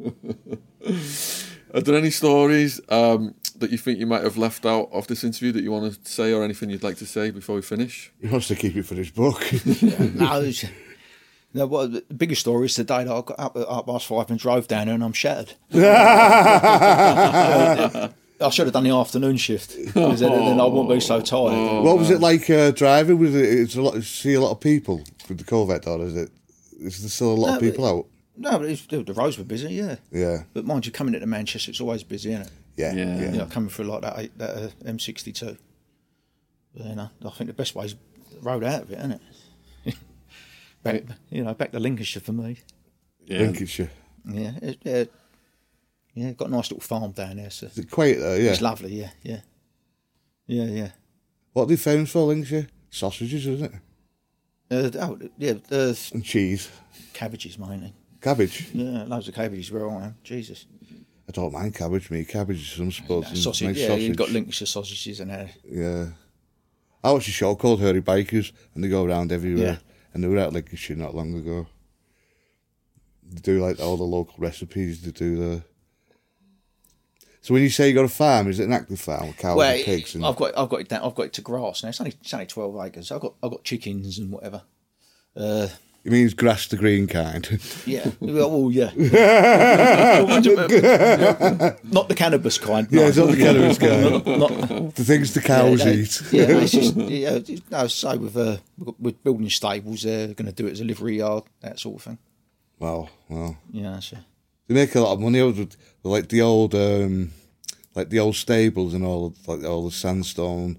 Are there any stories um, that you think you might have left out of this interview that you want to say, or anything you'd like to say before we finish? He wants to keep it for his book. no, it's- no, well, the biggest story is the day that I got up at half past five and drove down there and I'm shattered. I should have done the afternoon shift because then, then I wouldn't be so tired. what was it like uh, driving? Was it? It's a lot. See a lot of people with the Corvette, or is it? Is there still a lot No, of but- people out? No, but it's, the roads were busy, yeah. Yeah, But mind you, coming into Manchester, it's always busy, isn't it? yeah, Yeah. yeah. You know, coming through like that, that uh, M62. But, you know, I think the best way is the road out of it, isn't it? Back, you know, back to Lincolnshire for me. Yeah, Lincolnshire. Yeah, it, yeah, yeah. Got a nice little farm down there, so Is it quite there? Yeah. it's lovely. Yeah, yeah, yeah, yeah. What are they famous for, Lincolnshire? Sausages, isn't it? Uh, oh, yeah, uh, And cheese, cabbages mainly. cabbage. Yeah, loads of cabbages where I am. Jesus, I don't mind cabbage. Me, cabbage is some sports. and sausage. nice yeah, sausage. you've got Lincolnshire sausages and uh, Yeah. I watch a show called Hairy Bikers, and they go around everywhere. And they were at Lincolnshire not long ago. They do like all the local recipes. They do the. So when you say you got a farm, is it an active farm with cows well, and pigs? And I've got I've got it down, I've got it to grass now. It's only it's only twelve acres. I've got I've got chickens and whatever. Uh, it means grass the green kind. yeah, well, yeah. not the cannabis kind. No. yeah, it's not the cannabis kind. Not, the things the cows yeah, eat. Yeah, it's just yeah. so with uh, with building stables, they're going to do it as a livery yard, that sort of thing. Well, well, Yeah, sure. they make a lot of money out of like the old, um, like the old stables and all, like all the sandstone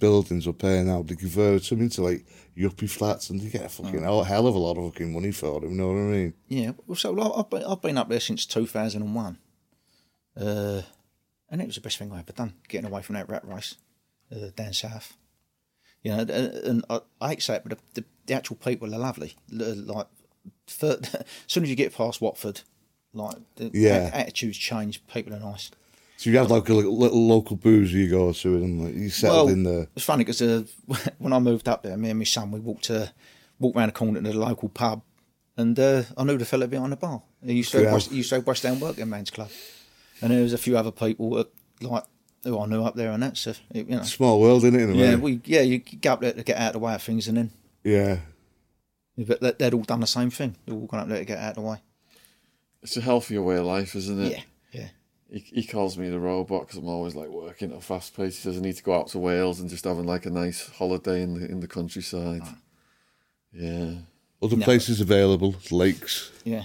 buildings were paying out. They converted some into like yuppie flats, and they get a fucking hell hell of a lot of fucking money for them. You know what I mean? yeah. So I've been, I've been up there since two thousand and one, uh, and it was the best thing I ever done. Getting away from that rat race uh, down south. You know, and, and I, I hate to say it, but the, the, the actual people are lovely. Like, fir- as soon as you get past Watford, Like the Yeah. attitudes change. People are nice. So you have like a little, little local boozer you go to, and you settled in there. It's funny because uh, when I moved up there, me and my son, we walked uh, walked round the corner to the local pub, and uh, I knew the fella behind the bar. He used to Yeah. have West, he used to have West End Working Man's Club, and there was a few other people that, like who I knew up there, and that's so, you know. Small world, isn't it? In Yeah, way? we yeah you go up there to get out of the way of things, and then yeah. but they- they'd all done the same thing. They'd all gone up there to get out of the way. It's a healthier way of life, isn't it? Yeah, yeah. He, he calls me the robot because I'm always like working at a fast pace. He says I need to go out to Wales and just having like a nice holiday in the in the countryside. Yeah, Other No. places available, lakes. Yeah.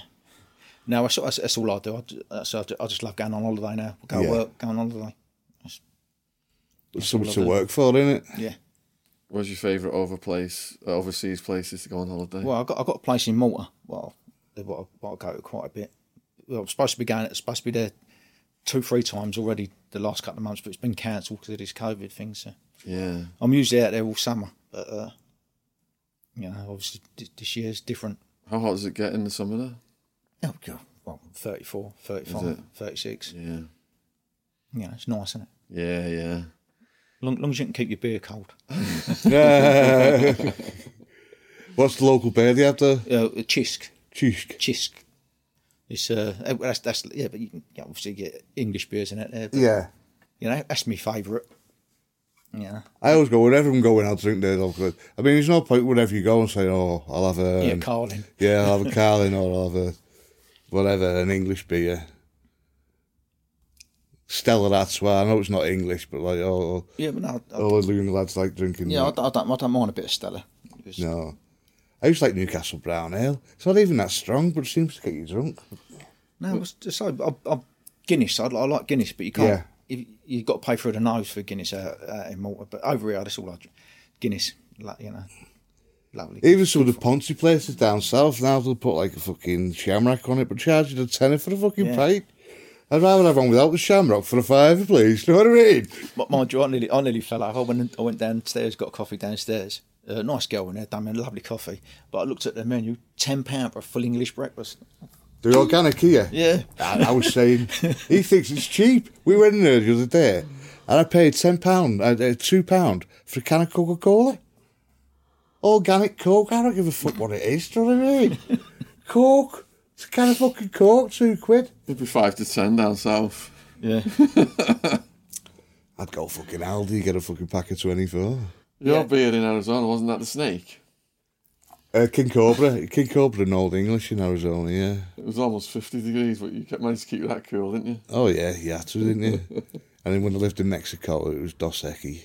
No, that's, that's, that's all I do. I, ju- that's, I, ju- I just love going on holiday now. Go Yeah. work, go on holiday. There's something all to work for, isn't it? Yeah. where's your favourite over place, uh, overseas places to go on holiday? Well, I got I got a place in Malta. Well, what I, what I go to quite a bit. Well, I'm supposed to be going. It's supposed to be there two, three times already the last couple of months, but it's been cancelled because of this COVID thing. So yeah, I'm usually out there all summer, but uh, you know, obviously this year's different. how hot does it get in the summer there? Oh God, well, 34, Is 35, 36. Yeah, You know, it's nice, isn't it? yeah, yeah. Long, long as you can keep your beer cold. What's the local beer they have to? Uh, Cisk. Cisk. Cisk. It's uh, eh, that's that's yeah, but you can obviously get English beers in it there. But, Yeah. You know, that's my favourite. Yeah, I always go, whenever I'm going to drink there, I'll. I mean, there's no point whenever you go and say, oh, I'll have a. yeah, Carling. Yeah, I'll have a Carlin or I'll have a. Whatever, an English beer. Stella Artois. I know it's not English, but like, oh, Yeah, but no, I, all the young lads like drinking. yeah, I, I don't, I don't mind a bit of Stella. It's- No. I used to like Newcastle Brown Ale. It's not even that strong, but it seems to get you drunk. No, it's just I, I, I, Guinness. I, I like Guinness, but you can't. Yeah. You, you've got to pay through the nose for Guinness out, out in Malta. But over here, that's all I drink. Guinness, like, you know, lovely. Even some of the Ponzi places down south now they'll put like a fucking shamrock on it, but charge you a tenner for a fucking Yeah. pint. I'd rather have one without the shamrock for a fiver, please. You know what I mean? Mind you, I nearly, I nearly fell out. I went, I went downstairs, got coffee downstairs. A nice girl in there, done me a lovely coffee. But I looked at the menu, ten pound for a full English breakfast. The organic here. Yeah. I, I was saying, he thinks it's cheap. We went in there the other day, and I paid ten pound, uh, uh, two pound for a can of Coca Cola. Organic Coke. I don't give a fuck what it is. Do you know what I mean? Coke. It's a can of fucking Coke, two quid. It'd be five to ten down south. Yeah. I'd go fucking Aldi, get a fucking pack of twenty four. Your Yeah. beer in Arizona wasn't that the snake? Uh, King Cobra, King Cobra in Old English in Arizona, yeah. It was almost fifty degrees, but you kept managed to keep that cool, didn't you? Oh yeah, you had to, didn't you? and then when I lived in Mexico, it was Dos Equis.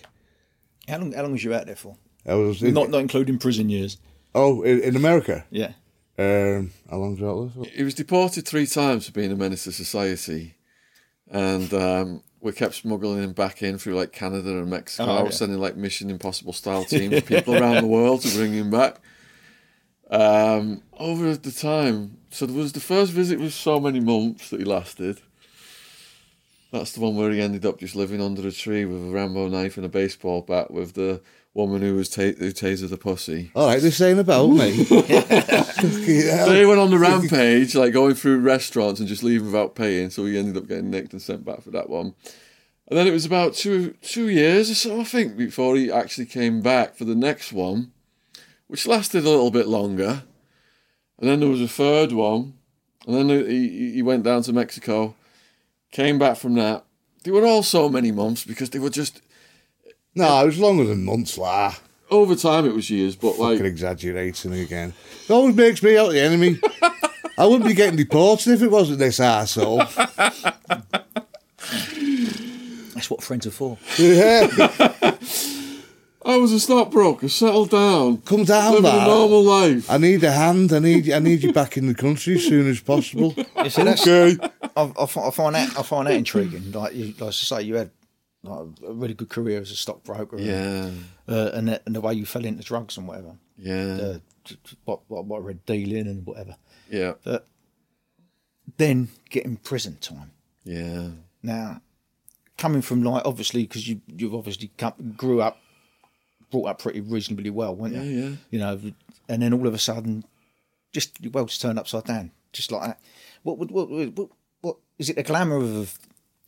How long? How long was you out there for? I was in, Not not including prison years. oh in, in America. Yeah. Um, how long was I out there for? He was deported three times for being a menace to society, and um, we kept smuggling him back in through like Canada and Mexico, Oh, yeah. sending like Mission Impossible style teams of people around the world to bring him back. Um, over the time, so there was the first visit was so many months that he lasted. That's the one where he ended up just living under a tree with a Rambo knife and a baseball bat with the woman who was ta- who tasered the pussy. All right, they're saying about me. Fucking hell. So he went on the rampage, like going through restaurants and just leaving without paying. So he ended up getting nicked and sent back for that one. And then it was about two two years or so, I think, before he actually came back for the next one, which lasted a little bit longer. And then there was a third one, and then he he went down to Mexico, came back from that. They were all so many months because they were just No, it was longer than months, lah. over time. It was years, but like Fucking exaggerating again. It always makes me out the enemy. I wouldn't be getting deported if it wasn't this arsehole. That's what friends are for. Yeah, I was a stockbroker, settled down, come down, living a lad. normal life. I need a hand. I need. I need you back in the country as soon as possible. You see, that's, Okay. I, I, fi- I find that I find that intriguing. Like you, like I say, you had like, a really good career as a stockbroker. and, Yeah, uh, and, the, and the way you fell into drugs and whatever. yeah, Uh, what, what what I read dealing and whatever. yeah, But then getting prison time. yeah. Now, coming from like obviously because you you've obviously come, grew up, brought up pretty reasonably well, weren't you? Yeah, yeah. You know, and then all of a sudden, just your world's turned upside down. just like that. What would what, what what what is it? The glamour of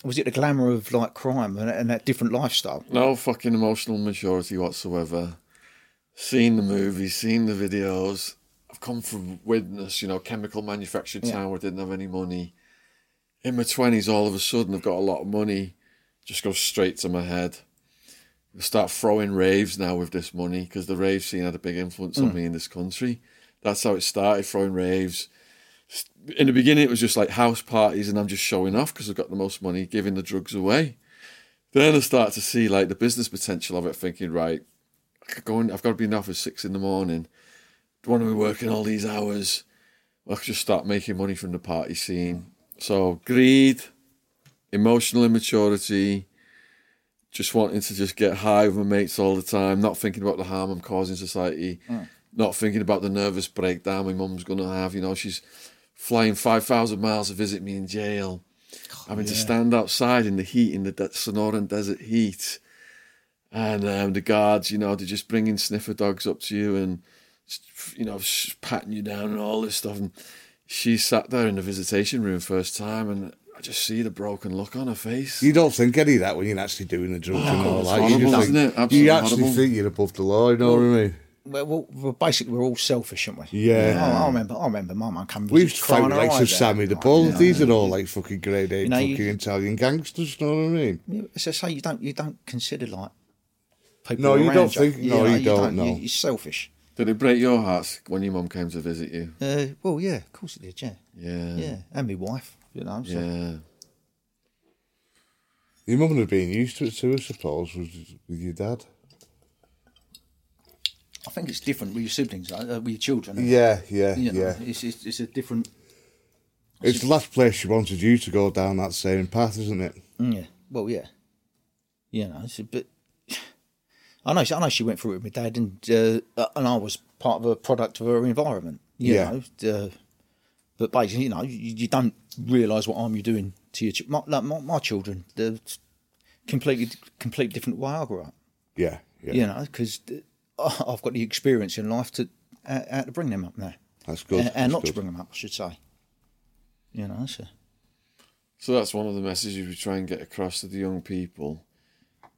was it the glamour of like crime and, and that different lifestyle? No fucking emotional maturity whatsoever. Seen the movies, seen the videos. I've come from Widnes, you know, chemical manufacturing Yeah. town where I didn't have any money. In my twenties, all of a sudden, I've got a lot of money. Just goes straight to my head. I start throwing raves now with this money because the rave scene had a big influence on mm. me in this country. That's how it started, throwing raves. In the beginning, it was just like house parties, and I'm just showing off because I've got the most money, giving the drugs away. Then I start to see like the business potential of it, thinking, right, I could go in, I've got to be in the office six in the morning. Don't want to be working all these hours. I could just start making money from the party scene. So greed, emotional immaturity, just wanting to just get high with my mates all the time, not thinking about the harm I'm causing society, hmm. not thinking about the nervous breakdown my mum's gonna have. You know, she's flying five thousand miles to visit me in jail, having to stand outside in the heat in the de- Sonoran desert heat, and um, the guards, you know, they're just bringing sniffer dogs up to you and you know patting you down and all this stuff. And she sat there in the visitation room first time, and I just see the broken look on her face. You don't think any of that when you're actually doing the drugs and all that. horrible, you just isn't think, it? Absolutely you actually horrible. think you're above the law. You know what I mean? Well, well, well, basically, we're all selfish, aren't we? Yeah. Oh, I remember. I remember my mum coming. We've visit, crying found her like of out. Sammy the Like, Bull. you know, These are all like fucking grade A You know, you- fucking Italian gangsters. You know what I mean? Yeah, As I say, you don't you don't consider like people. No, you don't think- no, you don't, no. You, you're selfish. Did it break your heart when your mum came to visit you? Uh, well, yeah, of course it did. Yeah, Yeah. yeah, and my wife. You know, so. Yeah. Your mum would have been used to it too, I suppose, with, with your dad. I think it's different with your siblings, uh, with your children. Yeah, yeah, You know, yeah. It's, it's it's a different. It's the last place she wanted you to go down that same path, isn't it? Mm, Yeah. Well, yeah. You know, it's a bit. I know. she- I know she went through it with my dad, and uh, and I was part of a product of her environment. You Yeah. know, uh, but basically, you know, you, you don't realise what harm you're doing to your ch- my, like my, my children. They're completely completely different way I grew up. Yeah, yeah. You know, because I've got the experience in life to uh, how to bring them up now, That's good. and, and that's not to bring them up, I should say. You know, so. So that's one of the messages we try and get across to the young people.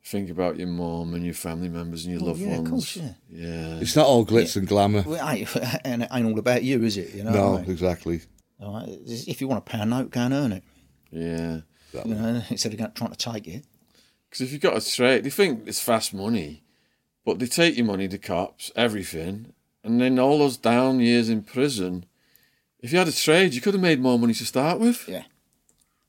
Think about your mom and your family members and your Oh, loved yeah, of ones. course, yeah. Yeah. It's not all glitz and glamour. Well, it ain't, and it ain't all about you, is it? You know. no, I mean? exactly. All right, If you want a pound note, go and earn it. Yeah. You know, instead of trying to take it. Because if you've got a trade, they think it's fast money, but they take your money, the cops, everything, and then all those down years in prison. If you had a trade, you could have made more money to start with. Yeah.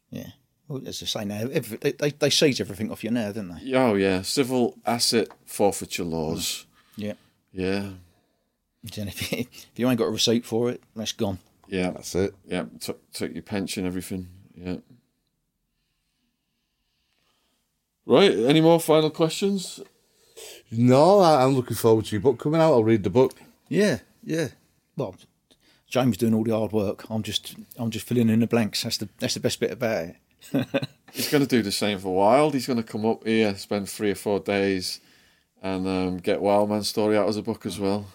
Yeah. Well, as I say now, every, they, they they seize everything off you now, don't they? Oh yeah, civil asset forfeiture laws. Mm. Yeah. Yeah, And if you, if you ain't got a receipt for it, that's gone. yeah, That's it. yeah. Took took your pension, everything. Yeah. Right. Any more final questions? No, I, I'm looking forward to your book coming out. I'll read the book. Yeah. Yeah. Well, James doing all the hard work. I'm just I'm just filling in the blanks. That's the that's the best bit about it. He's going to do the same for Wild. He's going to come up here, spend three or four days, and um, get Wildman's story out as a book as well.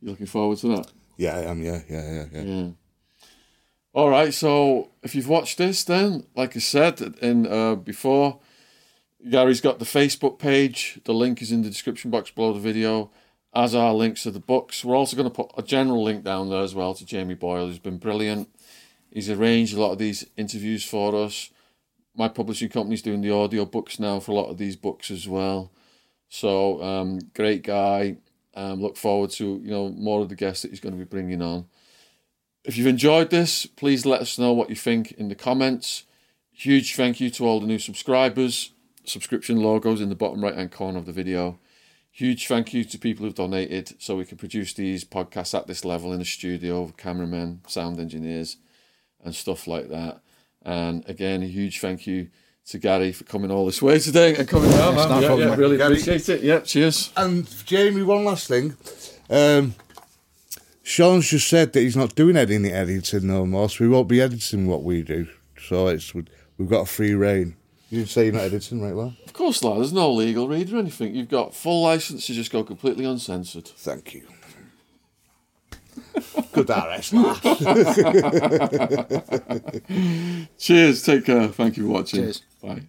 You looking forward to that? Yeah, I am. Yeah, yeah, yeah, yeah. Yeah. All right. So if you've watched this, then like I said in uh, before, Gary's got the Facebook page. The link is in the description box below the video, as are links to the books. We're also going to put a general link down there as well to Jamie Boyle, who's been brilliant. He's arranged a lot of these interviews for us. My publishing company's doing the audio books now for a lot of these books as well. So um, great guy. Um, look forward to you know more of the guests that he's going to be bringing on. If you've enjoyed this, please let us know what you think in the comments. Huge thank you to all the new subscribers. Subscription logos in the bottom right hand corner of the video. Huge thank you to people who've donated so we can produce these podcasts at this level in a studio, cameramen, sound engineers, and stuff like that. And again, a huge thank you to Gary for coming all this way today and coming down. Man. yeah, yeah, really Gary. appreciate it. Yeah, cheers. And Jamie, one last thing. Um, Sean's just said that he's not doing any editing no more, so we won't be editing what we do. So it's we've got a free reign. You didn't say you're not editing, right, well? Of course, lad, there's no legal read or anything. You've got full license to just go completely uncensored. Thank you. Good RS laugh. Cheers. Take care. Thank you for watching. Cheers. Bye.